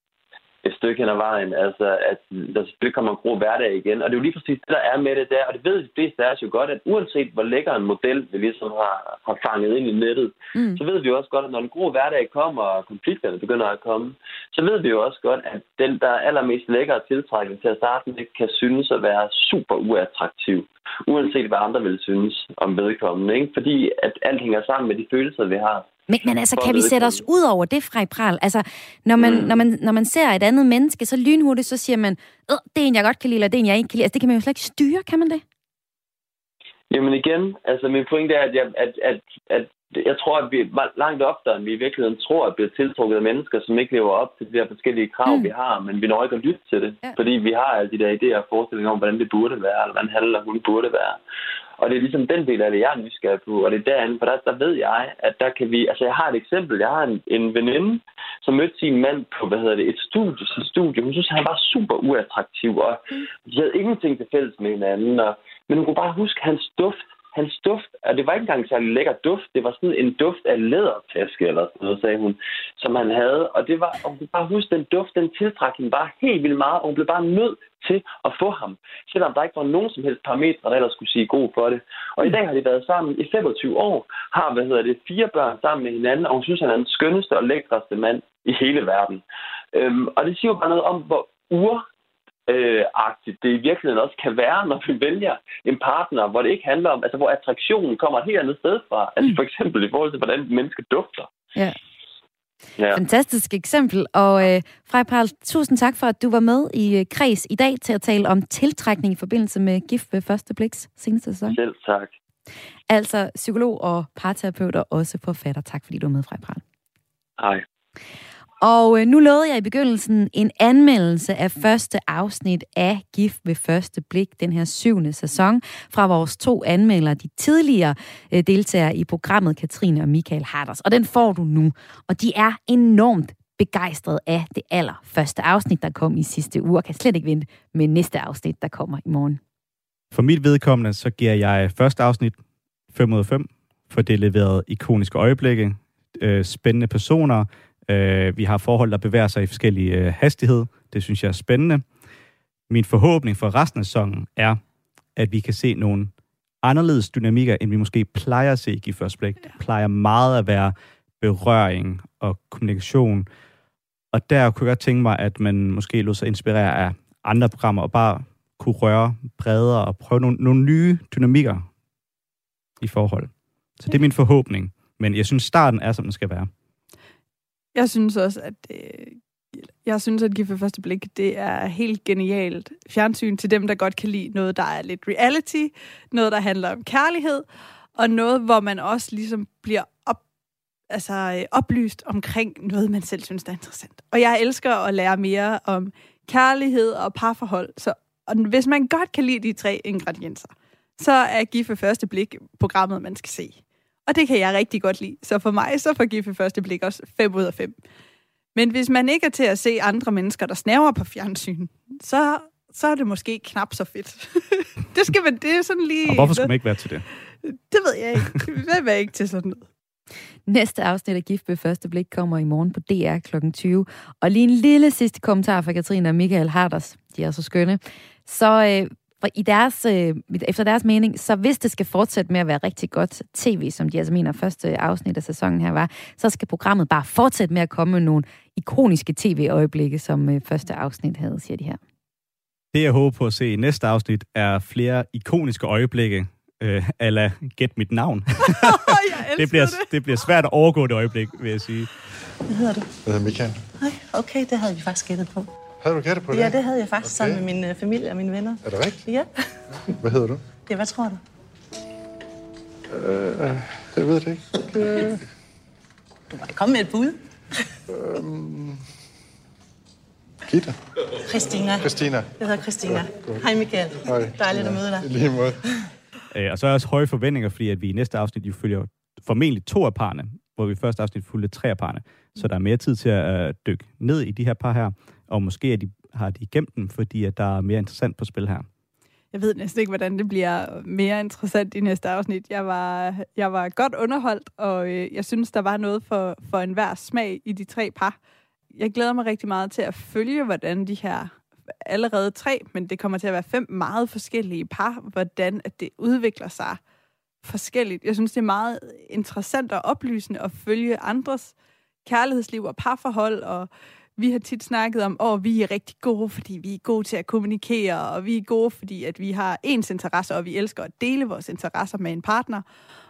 et stykke hen ad vejen. Altså, at der selvfølgelig kommer en grå hverdag igen. Og det er jo lige præcis det, der er med det der. Og det ved de fleste af os jo godt, at uanset hvor lækker en model vi ligesom har, har fanget ind i nettet, Mm. så ved vi jo også godt, at når den grå hverdag kommer, og konflikterne begynder at komme, så ved vi jo også godt, at den, der er allermest lækker og tiltrækkende til at starte med, kan synes at være super uattraktiv. Uanset hvad andre vil synes om vedkommende. Ikke? Fordi at alt hænger sammen med de følelser, vi har. Men, men altså, kan vi sætte os ud over det, Frej Pral? Altså, når man, mm. når, man, når man ser et andet menneske, så lynhurtigt, så siger man, øh, det er en, jeg godt kan lide, eller det er en, jeg ikke kan lide. Altså, det kan man jo slet ikke styre, kan man det? Jamen igen, altså min pointe er, at jeg, at, at, at jeg tror, at vi langt oftere, end vi i virkeligheden tror, at bliver tiltrukket af mennesker, som ikke lever op til de her forskellige krav, mm. vi har, men vi når ikke at lytte til det, ja. fordi vi har alle de der idéer og forestillinger om, hvordan det burde være, eller hvordan han eller hun burde være. Og det er ligesom den del af det, jeg er nysgerrig på, og det er derinde, for der, der ved jeg, at der kan vi, altså jeg har et eksempel, jeg har en, en veninde, som mødte sin mand på, hvad hedder det, et studie, sit studie. Hun synes, han var super uattraktiv, og de havde ingenting til fælles med hinanden, og, men hun kunne bare huske hans duft, hans duft, og det var ikke engang særlig lækker duft, det var sådan en duft af lædertaske, eller sådan noget, sagde hun, som han havde, og det var, og hun kunne bare huske den duft, den tiltrak hende bare helt vildt meget, og hun blev bare nødt til at få ham, selvom der ikke var nogen som helst parametre, der ellers skulle sige god for det. Og i dag har de været sammen i 25 år, har, hvad hedder det, fire børn sammen med hinanden, og hun synes, han er den skønneste og lækreste mand i hele verden. Øhm, og det siger jo bare noget om, hvor ur øh, agtigt det i virkeligheden også kan være, når vi vælger en partner, hvor det ikke handler om, altså hvor attraktionen kommer helt andet sted fra. Altså for eksempel i forhold til, hvordan mennesker dufter. Ja. Ja. Fantastisk eksempel. Og øh, Frej Parl, tusind tak for, at du var med i øh, Kreds i dag til at tale om tiltrækning i forbindelse med gift ved første bliks seneste sæson. Selv tak. Altså psykolog og parterapeut og også forfatter. Tak fordi du var med, Frej Parl. Hej. Og øh, nu lovede jeg i begyndelsen en anmeldelse af første afsnit af Gift ved første blik, den her syvende sæson, fra vores to anmeldere, de tidligere øh, deltagere i programmet, Katrine og Michael Harders. Og den får du nu. Og de er enormt begejstret af det allerførste afsnit, der kom i sidste uge, og kan slet ikke vente med næste afsnit, der kommer i morgen. For mit vedkommende, så giver jeg første afsnit 5 ud af 5, for det leverede ikoniske øjeblikke, øh, spændende personer, øh, vi har forhold, der bevæger sig i forskellige øh, hastighed. Det synes jeg er spændende. Min forhåbning for resten af sæsonen er, at vi kan se nogle anderledes dynamikker, end vi måske plejer at se i First Blik. Det plejer meget at være berøring og kommunikation. Og der kunne jeg godt tænke mig, at man måske lod sig inspirere af andre programmer og bare kunne røre bredere og prøve nogle, nogle nye dynamikker i forhold. Så det er min forhåbning. Men jeg synes, starten er, som den skal være. Jeg synes også, at øh, jeg synes, at Gift ved første blik, det er helt genialt fjernsyn til dem, der godt kan lide noget, der er lidt reality, noget, der handler om kærlighed, og noget, hvor man også ligesom bliver op, altså, øh, oplyst omkring noget, man selv synes, der er interessant. Og jeg elsker at lære mere om kærlighed og parforhold, så og hvis man godt kan lide de tre ingredienser, så er Gift ved første blik programmet, man skal se. Og det kan jeg rigtig godt lide. Så for mig, så får Gift ved første blik også 5 ud af 5. Men hvis man ikke er til at se andre mennesker, der snæver på fjernsyn, så, så er det måske knap så fedt. (laughs) det skal man, det er sådan lige... Og hvorfor skulle man ikke være til det? (laughs) Det ved jeg ikke. Hvem er ikke til sådan noget? Næste afsnit af Gift ved første blik kommer i morgen på DR kl. 20. Og lige en lille sidste kommentar fra Katrine og Michael Harders. De er så skønne. Så øh, for i deres, øh, efter deres mening, så hvis det skal fortsætte med at være rigtig godt tv, som de altså mener første afsnit af sæsonen her var, så skal programmet bare fortsætte med at komme med nogle ikoniske tv-øjeblikke, som øh, første afsnit havde, siger de her. Det, jeg håber på at se i næste afsnit, er flere ikoniske øjeblikke, øh, ala Gæt mit navn. (laughs) det, bliver, det. det bliver svært at overgå det øjeblik, vil jeg sige. Hvad hedder du? Jeg hedder Michael. Nej, okay, det havde vi faktisk gættet på. Havde du gættet på det? Ja, det havde jeg faktisk okay. sammen med min øh, familie og mine venner. Er det rigtigt? Ja. Hvad hedder du? Ja, hvad tror du? Øh, jeg ved det ikke. Øh, Du må da komme med et bud. øhm, Gitte. Christina. Christina. Jeg hedder Christina. Hej Michael. Hej. Dejligt at møde dig. I lige måde. Øh, og så er også høje forventninger, fordi at vi i næste afsnit jo følger formentlig to af parne, hvor vi i første afsnit fulgte tre af parne. Så der er mere tid til at øh, dykke ned i de her par her, og måske er de, har de gemt dem, fordi at der er mere interessant på spil her. Jeg ved næsten ikke, hvordan det bliver mere interessant i næste afsnit. Jeg var, jeg var godt underholdt, og øh, jeg synes, der var noget for, for enhver smag i de tre par. Jeg glæder mig rigtig meget til at følge, hvordan de her allerede tre, men det kommer til at være fem meget forskellige par, hvordan at det udvikler sig forskelligt. Jeg synes, det er meget interessant og oplysende at følge andres kærlighedsliv og parforhold, og vi har tit snakket om, at vi er rigtig gode, fordi vi er gode til at kommunikere, og vi er gode, fordi at vi har ens interesser, og vi elsker at dele vores interesser med en partner.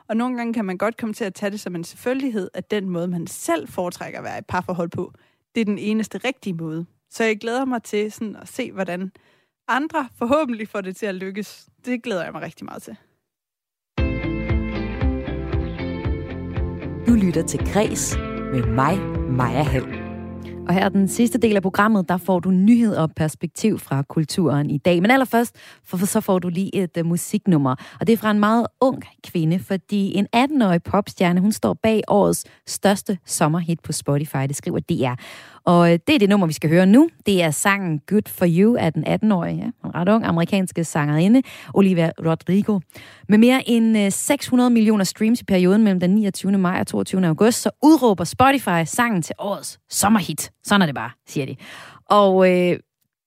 Og nogle gange kan man godt komme til at tage det som en selvfølgelighed, at den måde, man selv foretrækker at være i parforhold på, det er den eneste rigtige måde. Så jeg glæder mig til sådan at se, hvordan andre forhåbentlig får det til at lykkes. Det glæder jeg mig rigtig meget til. Du lytter til Græs med mig, Maja Hall. Og her den sidste del af programmet, der får du nyhed og perspektiv fra kulturen i dag. Men allerførst, for så får du lige et uh, musiknummer. Og det er fra en meget ung kvinde, fordi en 18-årig popstjerne, hun står bag årets største sommerhit på Spotify. Det skriver DR. Og øh, det er det nummer, vi skal høre nu. Det er sangen Good For You af den 18-årige, ja, en ret ung amerikanske sangerinde, Olivia Rodrigo. Med mere end øh, 600 millioner streams i perioden mellem den 29. maj og 22. august, så udråber Spotify sangen til årets sommerhit. Sådan er det bare, siger de. Og øh,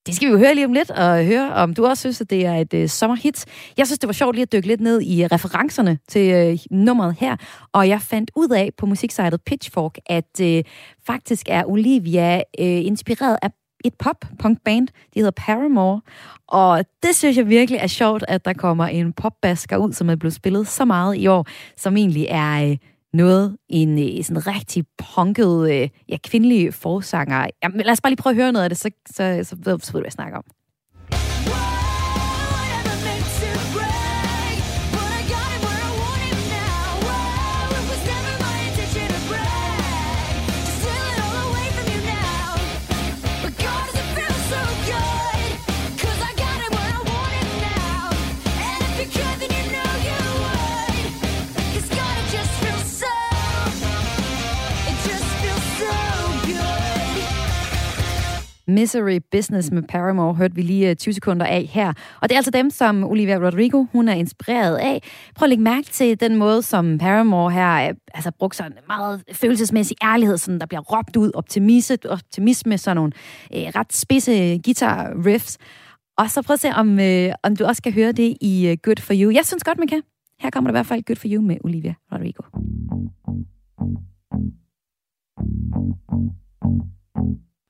det skal vi jo høre lige om lidt, og høre, om du også synes, at det er et øh, sommerhit. Jeg synes, det var sjovt lige at dykke lidt ned i øh, referencerne til øh, nummeret her, og jeg fandt ud af på musiksejtet Pitchfork, at øh, faktisk er Olivia øh, inspireret af et pop-punk-band, de hedder Paramore, og det synes jeg virkelig er sjovt, at der kommer en popbasker ud, som er blevet spillet så meget i år, som egentlig er øh, noget en øh, sådan rigtig punket, øh, ja, kvindelig forsanger. Jamen, lad os bare lige prøve at høre noget af det, så, så, så, så, så ved du, hvad jeg snakker om. Misery Business med Paramore hørte vi lige øh, 20 sekunder af her. Og det er altså dem, som Olivia Rodrigo hun er inspireret af. Prøv at lægge mærke til den måde, som Paramore her øh, altså, brugte sådan meget følelsesmæssig ærlighed, sådan der bliver råbt ud optimisme, optimisme sådan nogle øh, ret spidse guitar riffs. Og så prøv at se, om, øh, om du også kan høre det i øh, Good For You. Jeg synes godt, man kan. Her kommer der i hvert fald Good For You med Olivia Rodrigo.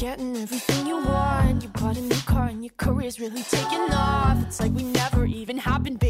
Getting everything you want. You bought a new car and your career's really taking off. It's like we never even happened, baby.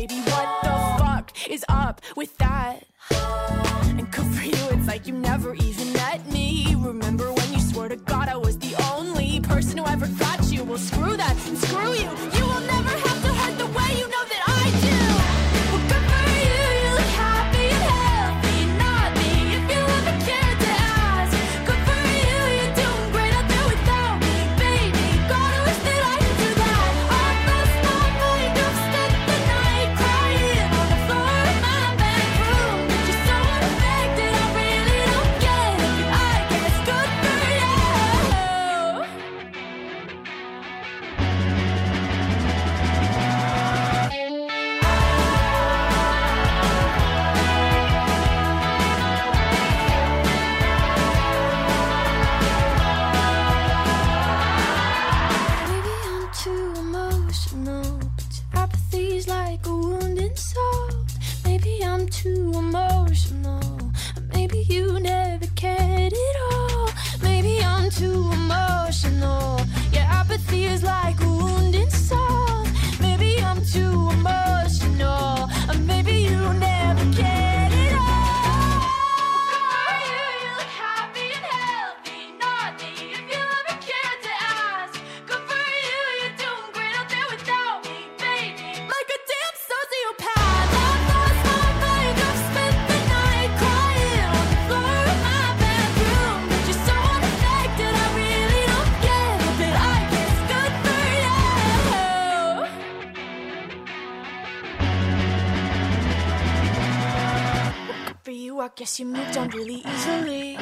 Guess you moved on really easily.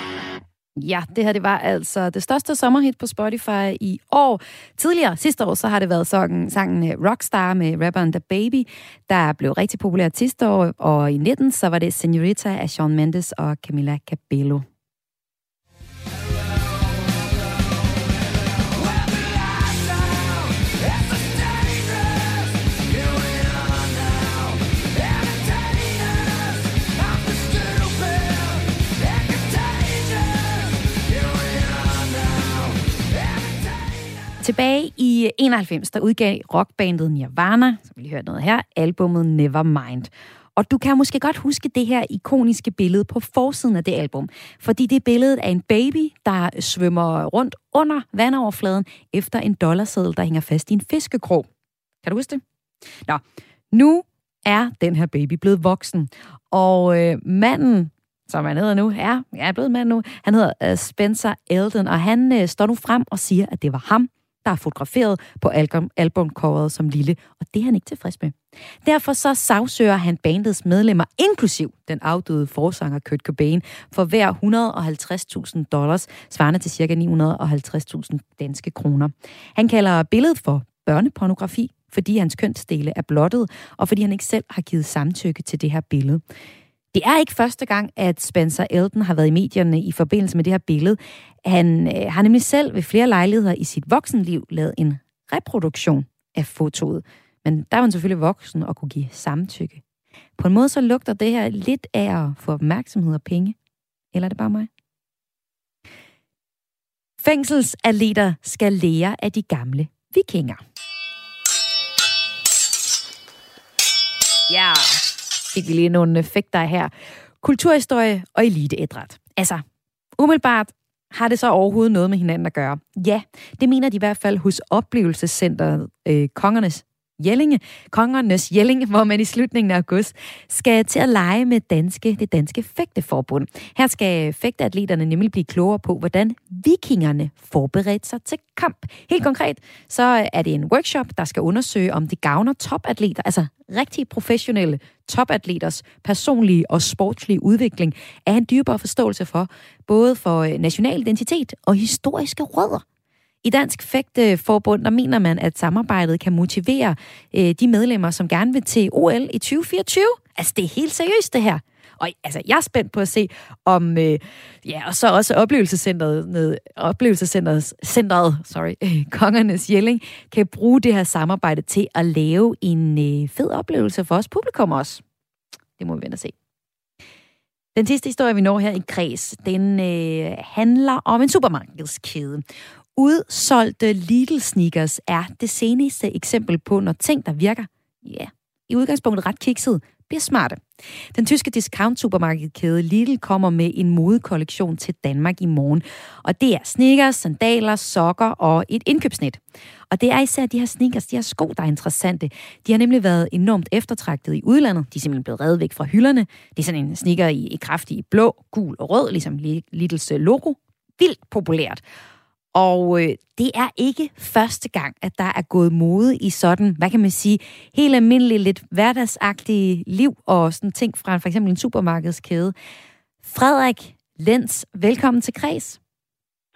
Ja, det her det var altså det største sommerhit på Spotify i år. Tidligere, sidste år, så har det været sangen, sangen øh, Rockstar med rapperen The Baby, der blev rigtig populær sidste år, og i 19 så var det Senorita af Shawn Mendes og Camila Cabello. Tilbage i 91, der udgav rockbandet Nirvana, som vi lige hørte noget her, albummet Nevermind. Og du kan måske godt huske det her ikoniske billede på forsiden af det album, fordi det er billedet af en baby, der svømmer rundt under vandoverfladen efter en dollarseddel, der hænger fast i en fiskekrog. Kan du huske det? Nå, nu er den her baby blevet voksen, og øh, manden, som han hedder nu, er, er blevet mand nu, han hedder øh, Spencer Elden, og han øh, står nu frem og siger, at det var ham, der er fotograferet på album, albumcoveret som lille, og det er han ikke tilfreds med. Derfor så sagsøger han bandets medlemmer, inklusiv den afdøde forsanger Kurt Cobain, for hver 150.000 dollars, svarende til ca. 950.000 danske kroner. Han kalder billedet for børnepornografi, fordi hans kønsdele er blottet, og fordi han ikke selv har givet samtykke til det her billede. Det er ikke første gang, at Spencer Elden har været i medierne i forbindelse med det her billede. Han øh, har nemlig selv ved flere lejligheder i sit voksenliv lavet en reproduktion af fotoet. Men der var han selvfølgelig voksen og kunne give samtykke. På en måde så lugter det her lidt af at få opmærksomhed og penge. Eller er det bare mig? Fængselsatleter skal lære af de gamle vikinger. Ja, Yeah artikel i nogle øh, effekter her. Kulturhistorie og eliteidræt. Altså, umiddelbart har det så overhovedet noget med hinanden at gøre? Ja, det mener de i hvert fald hos oplevelsescenteret øh, Kongernes Jellinge, Kongernes Jellinge, hvor man i slutningen af august skal til at lege med danske, det danske fægteforbund. Her skal fægteatleterne nemlig blive klogere på, hvordan vikingerne forberedte sig til kamp. Helt konkret, så er det en workshop, der skal undersøge, om det gavner topatleter, altså rigtig professionelle topatleters personlige og sportslige udvikling, er en dybere forståelse for, både for øh, national identitet og historiske rødder. I Dansk Fægteforbund, der mener man, at samarbejdet kan motivere øh, de medlemmer, som gerne vil til OL i 2024. Altså, det er helt seriøst, det her. Og altså, jeg er spændt på at se, om, øh, ja, og så også oplevelsescenteret, ned, oplevelsescenteret, centret, sorry, øh, (laughs) Kongernes Jelling, kan bruge det her samarbejde til at lave en øh, fed oplevelse for os publikum også. Det må vi vente og se. Den sidste historie, vi når her i Kreds, den øh, handler om en supermarkedskæde. Udsolgte Lidl sneakers er det seneste eksempel på, når ting, der virker, ja, i udgangspunktet ret kikset, bliver smarte. Den tyske discount-supermarkedkæde Lidl kommer med en modekollektion til Danmark i morgen. Og det er sneakers, sandaler, sokker og et indkøbsnet. Og det er især de her sneakers, de her sko, der er interessante. De har nemlig været enormt eftertragtet i udlandet. De er simpelthen blevet reddet væk fra hylderne. Det er sådan en sneaker i, i kraftig blå, gul og rød, ligesom Lidls logo. Vildt populært. Og øh, det er ikke første gang, at der er gået mode i sådan, hvad kan man sige, helt almindeligt, lidt hverdagsagtige liv og sådan ting fra for eksempel en supermarkedskæde. Frederik Lens, velkommen til Kreds.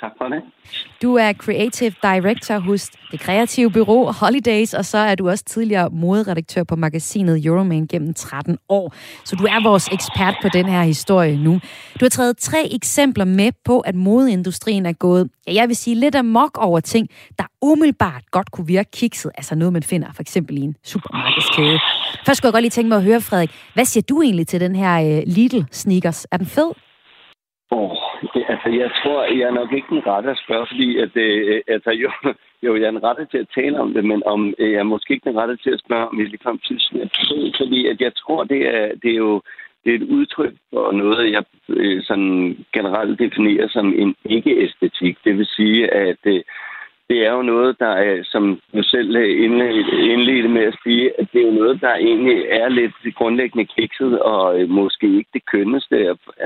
Tak for det. Du er Creative Director hos det kreative bureau Holidays, og så er du også tidligere moderedaktør på magasinet Euroman gennem 13 år. Så du er vores ekspert på den her historie nu. Du har taget tre eksempler med på, at modeindustrien er gået, ja, jeg vil sige lidt amok over ting, der umiddelbart godt kunne virke kikset, altså noget, man finder for eksempel i en supermarkedskæde. Først skulle jeg godt lige tænke mig at høre, Frederik, hvad siger du egentlig til den her uh, Lidl sneakers? Er den fed? Oh, det, altså, jeg tror, jeg er nok ikke den rette at spørge, fordi at, øh, altså, jo, jo, jeg er den rette til at tale om det, men om, øh, jeg er måske ikke den rette til at spørge, om vi skal komme til fordi at jeg tror, det er, det er jo det er et udtryk for noget, jeg øh, sådan generelt definerer som en ikke-æstetik. Det vil sige, at øh, det er jo noget, der er, som du selv indledte med at sige, at det er jo noget, der egentlig er lidt grundlæggende kikset, og øh, måske ikke det kønneste.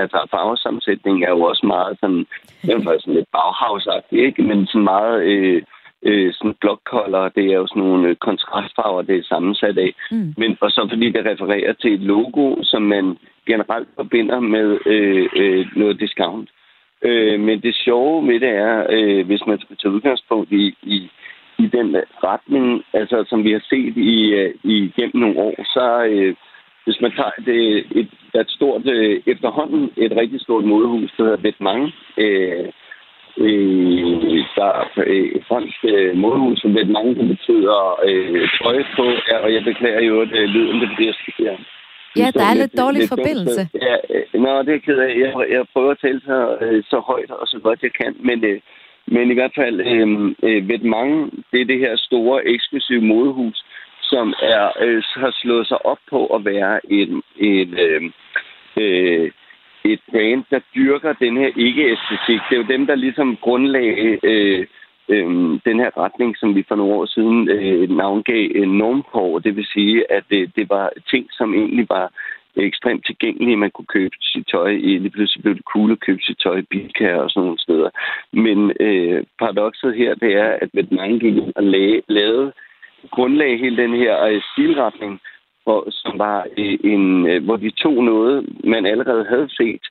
Altså farvesammensætningen er jo også meget sådan, det er sådan lidt baghavsagtigt, ikke? Men sådan meget øh, øh, sådan blokkolder, det er jo sådan nogle kontrastfarver, det er sammensat af. Mm. Men og så fordi det refererer til et logo, som man generelt forbinder med øh, øh, noget discount. Øh, men det sjove med det er, øh, hvis man skal tage udgangspunkt i, i, i den retning, altså som vi har set i, øh, i gennem nogle år, så øh, hvis man tager det, et, et stort, øh, efterhånden et rigtig stort modehus, der hedder Vetmang, øh, øh, der er et fransk øh, modehus, som Vetmang, der betyder øh, tøj på, og jeg beklager jo, at øh, lyden, det bliver skidt Ja, der er lidt dårlig lidt forbindelse. Ja, øh, nå, det er ked af. Jeg, jeg prøver at tale så, øh, så højt og så godt jeg kan, men, øh, men i hvert fald øh, øh, ved mange, det er det her store, eksklusive modehus, som er øh, har slået sig op på at være et, et, øh, øh, et brand, der dyrker den her ikke-æstetik. Det er jo dem, der ligesom grundlag øh, øh, den her retning, som vi for nogle år siden øh, navngav øh, normkår. Det vil sige, at det, det var ting, som egentlig var ekstremt tilgængelige. Man kunne købe sit tøj i, lige pludselig blev det cool at købe sit tøj i Bilka og sådan nogle steder. Men øh, paradokset her, det er, at med mange gik og lage, lavede grundlag hele den her øh, stilretning, hvor, som var øh, en, øh, hvor de tog noget, man allerede havde set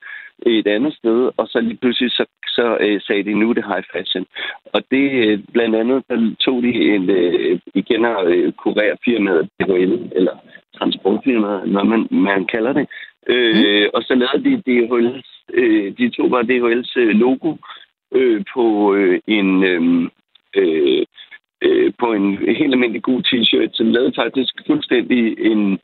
et andet sted, og så lige pludselig så, så øh, sagde de, nu er det high fashion. Og det øh, blandt andet, der tog de en, øh, igen at øh, kurere firmaet DHL, eller transportfirmaet, hvad man, man kalder det. Øh, mm. Og så lavede de DHL's, øh, de tog bare DHL's logo øh, på øh, en... Øh, øh, øh, på en helt almindelig god t-shirt, så lavede faktisk fuldstændig en,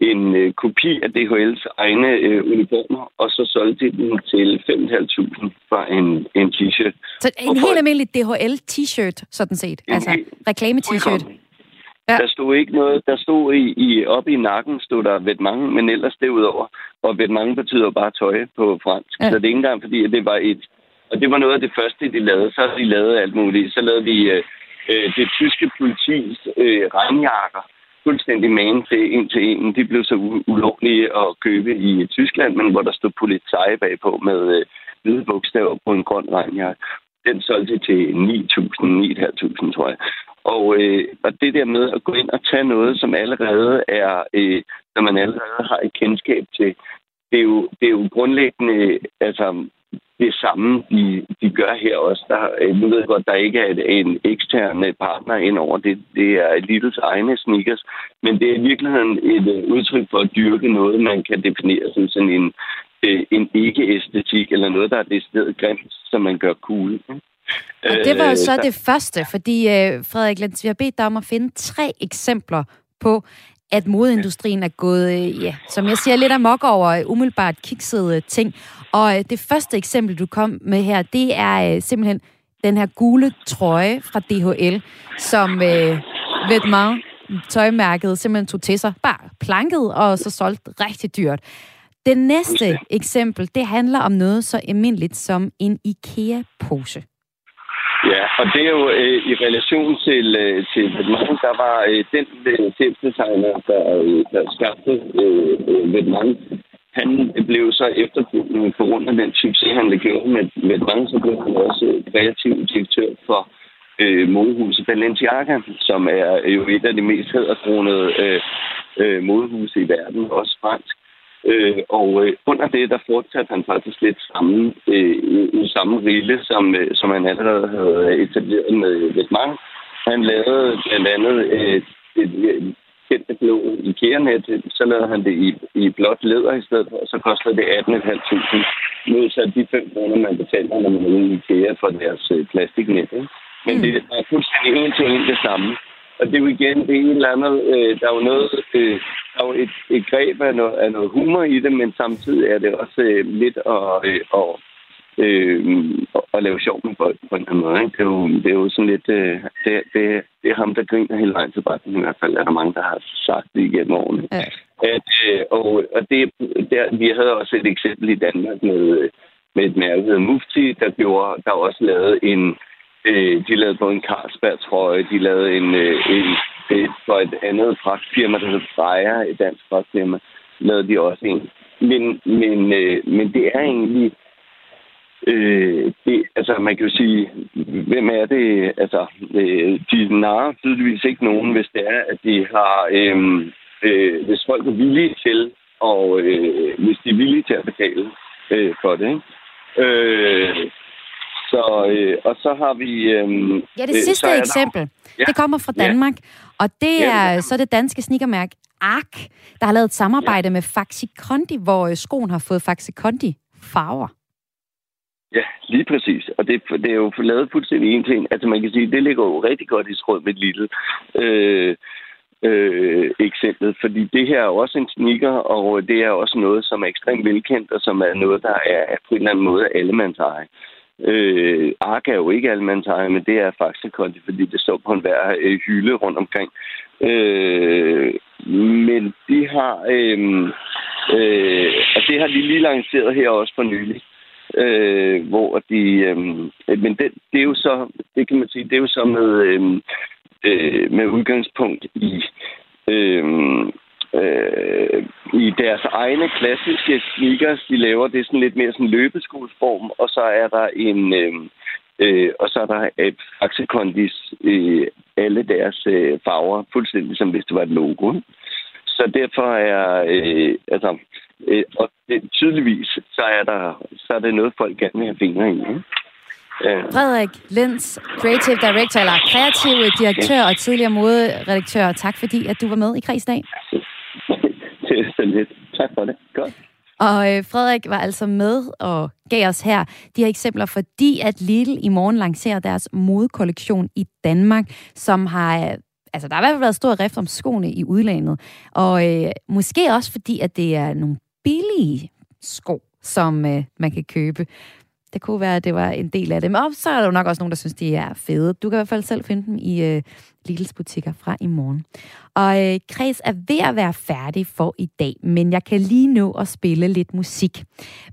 en øh, kopi af DHL's egne øh, uniformer, og så solgte de den til 5.500 for en, en t-shirt. Så en helt almindelig DHL t-shirt, sådan set. Altså reklame-t-shirt. Ja. Der stod ikke noget, der stod i, i oppe i nakken, stod der ved mange, men ellers derudover. Og ved mange betyder bare tøj på fransk. Ja. Så det er ikke engang, fordi det var et... Og det var noget af det første, de lavede. Så de lavet alt muligt. Så lavede de øh, øh, det tyske politis øh, regnjakker fuldstændig man til en til en. De blev så ulovlige at købe i Tyskland, men hvor der stod politi bagpå med øh, hvide bogstaver på en grøn regnjakke. Den solgte til 9.000, 9.500, tror jeg. Og, øh, og det der med at gå ind og tage noget, som allerede er, øh, som man allerede har et kendskab til, det er jo, det er jo grundlæggende, altså det samme, de, de gør her også. Der, øh, nu ved jeg godt, der ikke er en ekstern partner ind over det. Det er Littles egne sneakers. Men det er i virkeligheden et øh, udtryk for at dyrke noget, man kan definere som sådan en, øh, en ikke-æstetik, eller noget, der er decideret grimt, som man gør cool. Og det var jo så det første, fordi Frederik Lenz, vi har bedt dig om at finde tre eksempler på, at modeindustrien er gået, ja, som jeg siger, lidt amok over umiddelbart kiksede ting. Og øh, det første eksempel, du kom med her, det er øh, simpelthen den her gule trøje fra DHL, som øh, Vetements tøjmærket simpelthen tog til sig, bare planket og så solgt rigtig dyrt. Det næste eksempel, det handler om noget så almindeligt som en IKEA-pose. Ja, og det er jo øh, i relation til, øh, til Vetements, der var øh, den øh, designer, der, øh, der skabte øh, øh, Vetements, han blev så efterfølgende, på grund af den succes, han gjorde med, med drenge, så blev han også kreativ direktør for øh, modehuset Balenciaga, som er øh, jo et af de mest hæderkronede øh, øh, modehuse i verden, også fransk. Øh, og øh, under det, der fortsatte han faktisk lidt samme, øh, i samme rille, som, øh, som han allerede havde etableret med mange Han lavede blandt andet øh, et, et, kendte blå IKEA-net, så lavede han det i, i blåt læder i stedet for, og så koster det 18.500 modsat de 5 kroner, man betaler, når man er i IKEA for deres øh, plastiknet. Ikke? Men mm. det er fuldstændig en til en det samme. Og det er jo igen, det er en eller andet, øh, der er jo noget, øh, der er jo et, et greb af noget, af noget humor i det, men samtidig er det også øh, lidt at, øh, at øh, at lave sjov med folk på en eller anden måde. Ikke? Det, er jo, det er jo sådan lidt... Øh, det, det, det er ham, der griner hele vejen til bare i hvert fald er der mange, der har sagt det igennem årene. Ja. At, øh, og og det, der, vi havde også et eksempel i Danmark med, med et mærke, der Mufti, der, gjorde, der også lavede en... Øh, de lavede både en Carlsberg-trøje, de lavede en, øh, en, et, for et andet fragtfirma, der hedder Freja, et dansk fragtfirma, lavede de også en. Men, men, øh, men det er egentlig Øh, det, altså, man kan jo sige, hvem er det? Altså, øh, de narer tydeligvis ikke nogen, hvis det er, at de har... Øh, øh, hvis folk er villige til, og øh, hvis de er villige til at betale øh, for det, ikke? Øh, så, øh, og så har vi... Øh, ja, det sidste øh, eksempel, ja. det kommer fra Danmark, ja. og det er ja. så det danske sneakermærke ARK, der har lavet et samarbejde ja. med Faxi Kondi, hvor skoen har fået Faxi Kondi farver. Ja, lige præcis. Og det, det er jo lavet fuldstændig en ting. Altså man kan sige, det ligger jo rigtig godt i tråd med et lille øh, øh, eksempel. Fordi det her er også en sneaker, og det er også noget, som er ekstremt velkendt, og som er noget, der er på en eller anden måde allemandseje. Øh, Ark er jo ikke allemandseje, men det er faktisk Conti, fordi det står på en hver øh, hylde rundt omkring. Øh, men de har... Øh, øh, og det har de lige lanceret her også for nylig øh, hvor de... Øh, men det, det er jo så, det kan man sige, det er jo så med, øhm, øh, med udgangspunkt i... Øh, øh, i deres egne klassiske sneakers, de laver det sådan lidt mere sådan løbeskodsform, og så er der en, øh, Øh, og så er der øh, i øh, alle deres øh, farver, fuldstændig som hvis det var et logo. Så derfor er, øh, altså, øh, og det, tydeligvis, så er, der, så er det noget, folk gerne vil have fingre i. Ikke? Øh, Frederik Lenz, Creative Director, eller kreativ direktør og tidligere moderedaktør. Tak fordi, at du var med i Kredsdag. (laughs) det er så lidt. Tak for det. Godt. Og øh, Frederik var altså med og gav os her de her eksempler, fordi at Lidl i morgen lancerer deres modekollektion i Danmark, som har... øh, Altså, der har i hvert fald været stor rift om skoene i udlandet. Og øh, måske også fordi, at det er nogle billige sko, som øh, man kan købe. Det kunne være, at det var en del af det. Men så er der jo nok også nogen, der synes, de er fede. Du kan i hvert fald selv finde dem i øh, Lidls butikker fra i morgen. Og øh, Kreds er ved at være færdig for i dag, men jeg kan lige nå at spille lidt musik.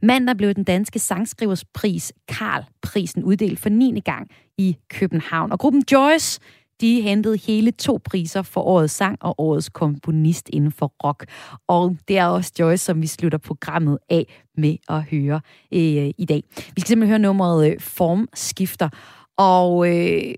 Mandag blev den danske sangskriverspris, Karl-prisen, uddelt for 9. gang i København. Og gruppen Joyce, de hentede hele to priser for årets sang og årets komponist inden for rock. Og det er også Joyce, som vi slutter programmet af med at høre øh, i dag. Vi skal simpelthen høre nummeret øh, Formskifter. Og øh,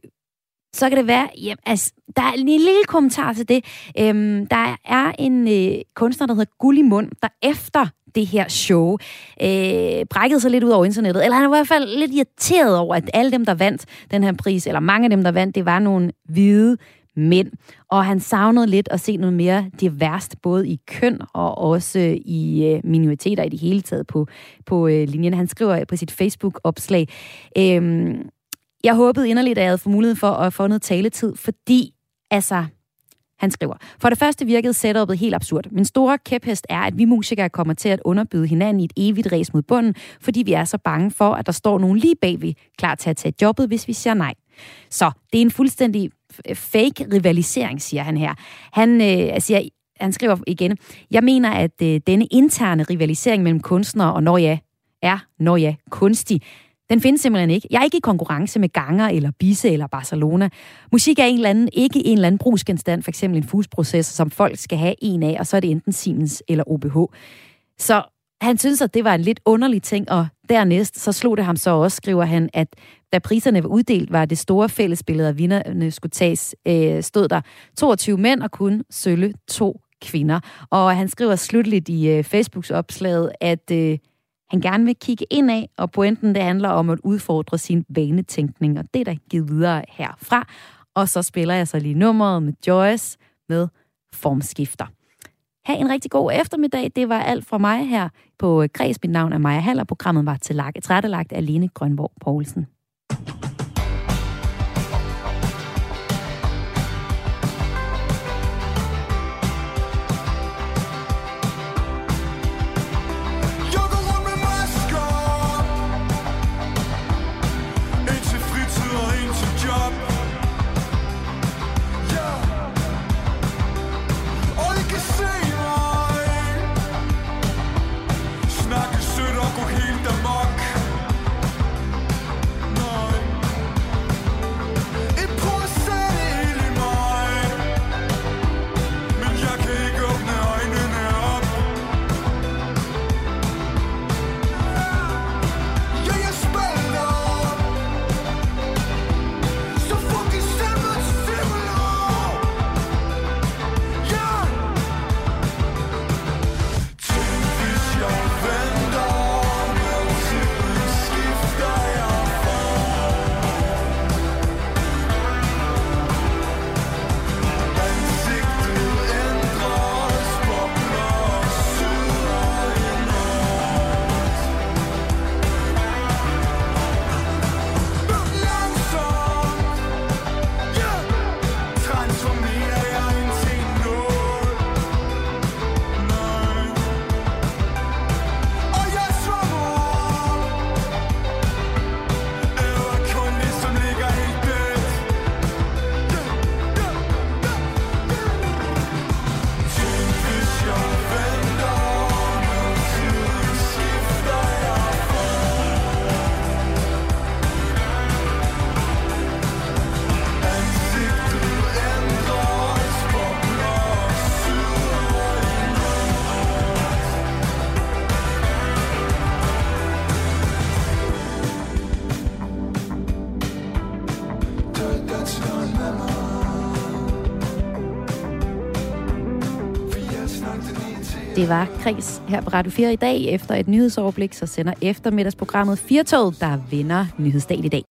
så kan det være, ja, altså, der er en lille kommentar til det. Øhm, der er en øh, kunstner, der hedder Gulli Mund, der efter det her show øh, brækkede sig lidt ud over internettet. Eller han var i hvert fald lidt irriteret over, at alle dem, der vandt den her pris, eller mange af dem, der vandt, det var nogle hvide mænd. Og han savnede lidt at se noget mere diverst, både i køn og også øh, i øh, minoriteter i det hele taget på, på øh, linjen. Han skriver på sit Facebook-opslag, øh, jeg håbede inderligt, at jeg havde fået mulighed for at få noget taletid, fordi, altså, han skriver, for det første virkede setupet helt absurd. Min store kæphest er, at vi musikere kommer til at underbyde hinanden i et evigt ræs mod bunden, fordi vi er så bange for, at der står nogen lige bagved, klar til at tage jobbet, hvis vi siger nej. Så det er en fuldstændig fake rivalisering, siger han her. Han øh, siger, han skriver igen, jeg mener, at øh, denne interne rivalisering mellem kunstnere og når ja, er, når ja, kunstig. Den findes simpelthen ikke. Jeg er ikke i konkurrence med Ganger eller Bisse eller Barcelona. Musik er en eller anden, ikke en eller anden brugsgenstand, for eksempel en fusproces, som folk skal have en af, og så er det enten Siemens eller OBH. Så han synes, at det var en lidt underlig ting, og dernæst så slog det ham så også, skriver han, at da priserne var uddelt, var det store fællesbillede af vinderne skulle tages, øh, stod der 22 mænd og kun sølle to kvinder. Og han skriver slutligt i øh, Facebooks opslaget, at øh, han gerne vil kigge ind af, og pointen det handler om at udfordre sin vanetænkning, og det er der givet videre herfra. Og så spiller jeg så lige nummeret med Joyce med formskifter. Ha' en rigtig god eftermiddag. Det var alt fra mig her på Græs. Mit navn er Maja Haller. Programmet var til tilrettelagt af Lene Grønborg Poulsen. Det var Kris her på Radio 4 i dag. Efter et nyhedsoverblik, så sender eftermiddagsprogrammet Firtoget, der vinder nyhedsdagen i dag.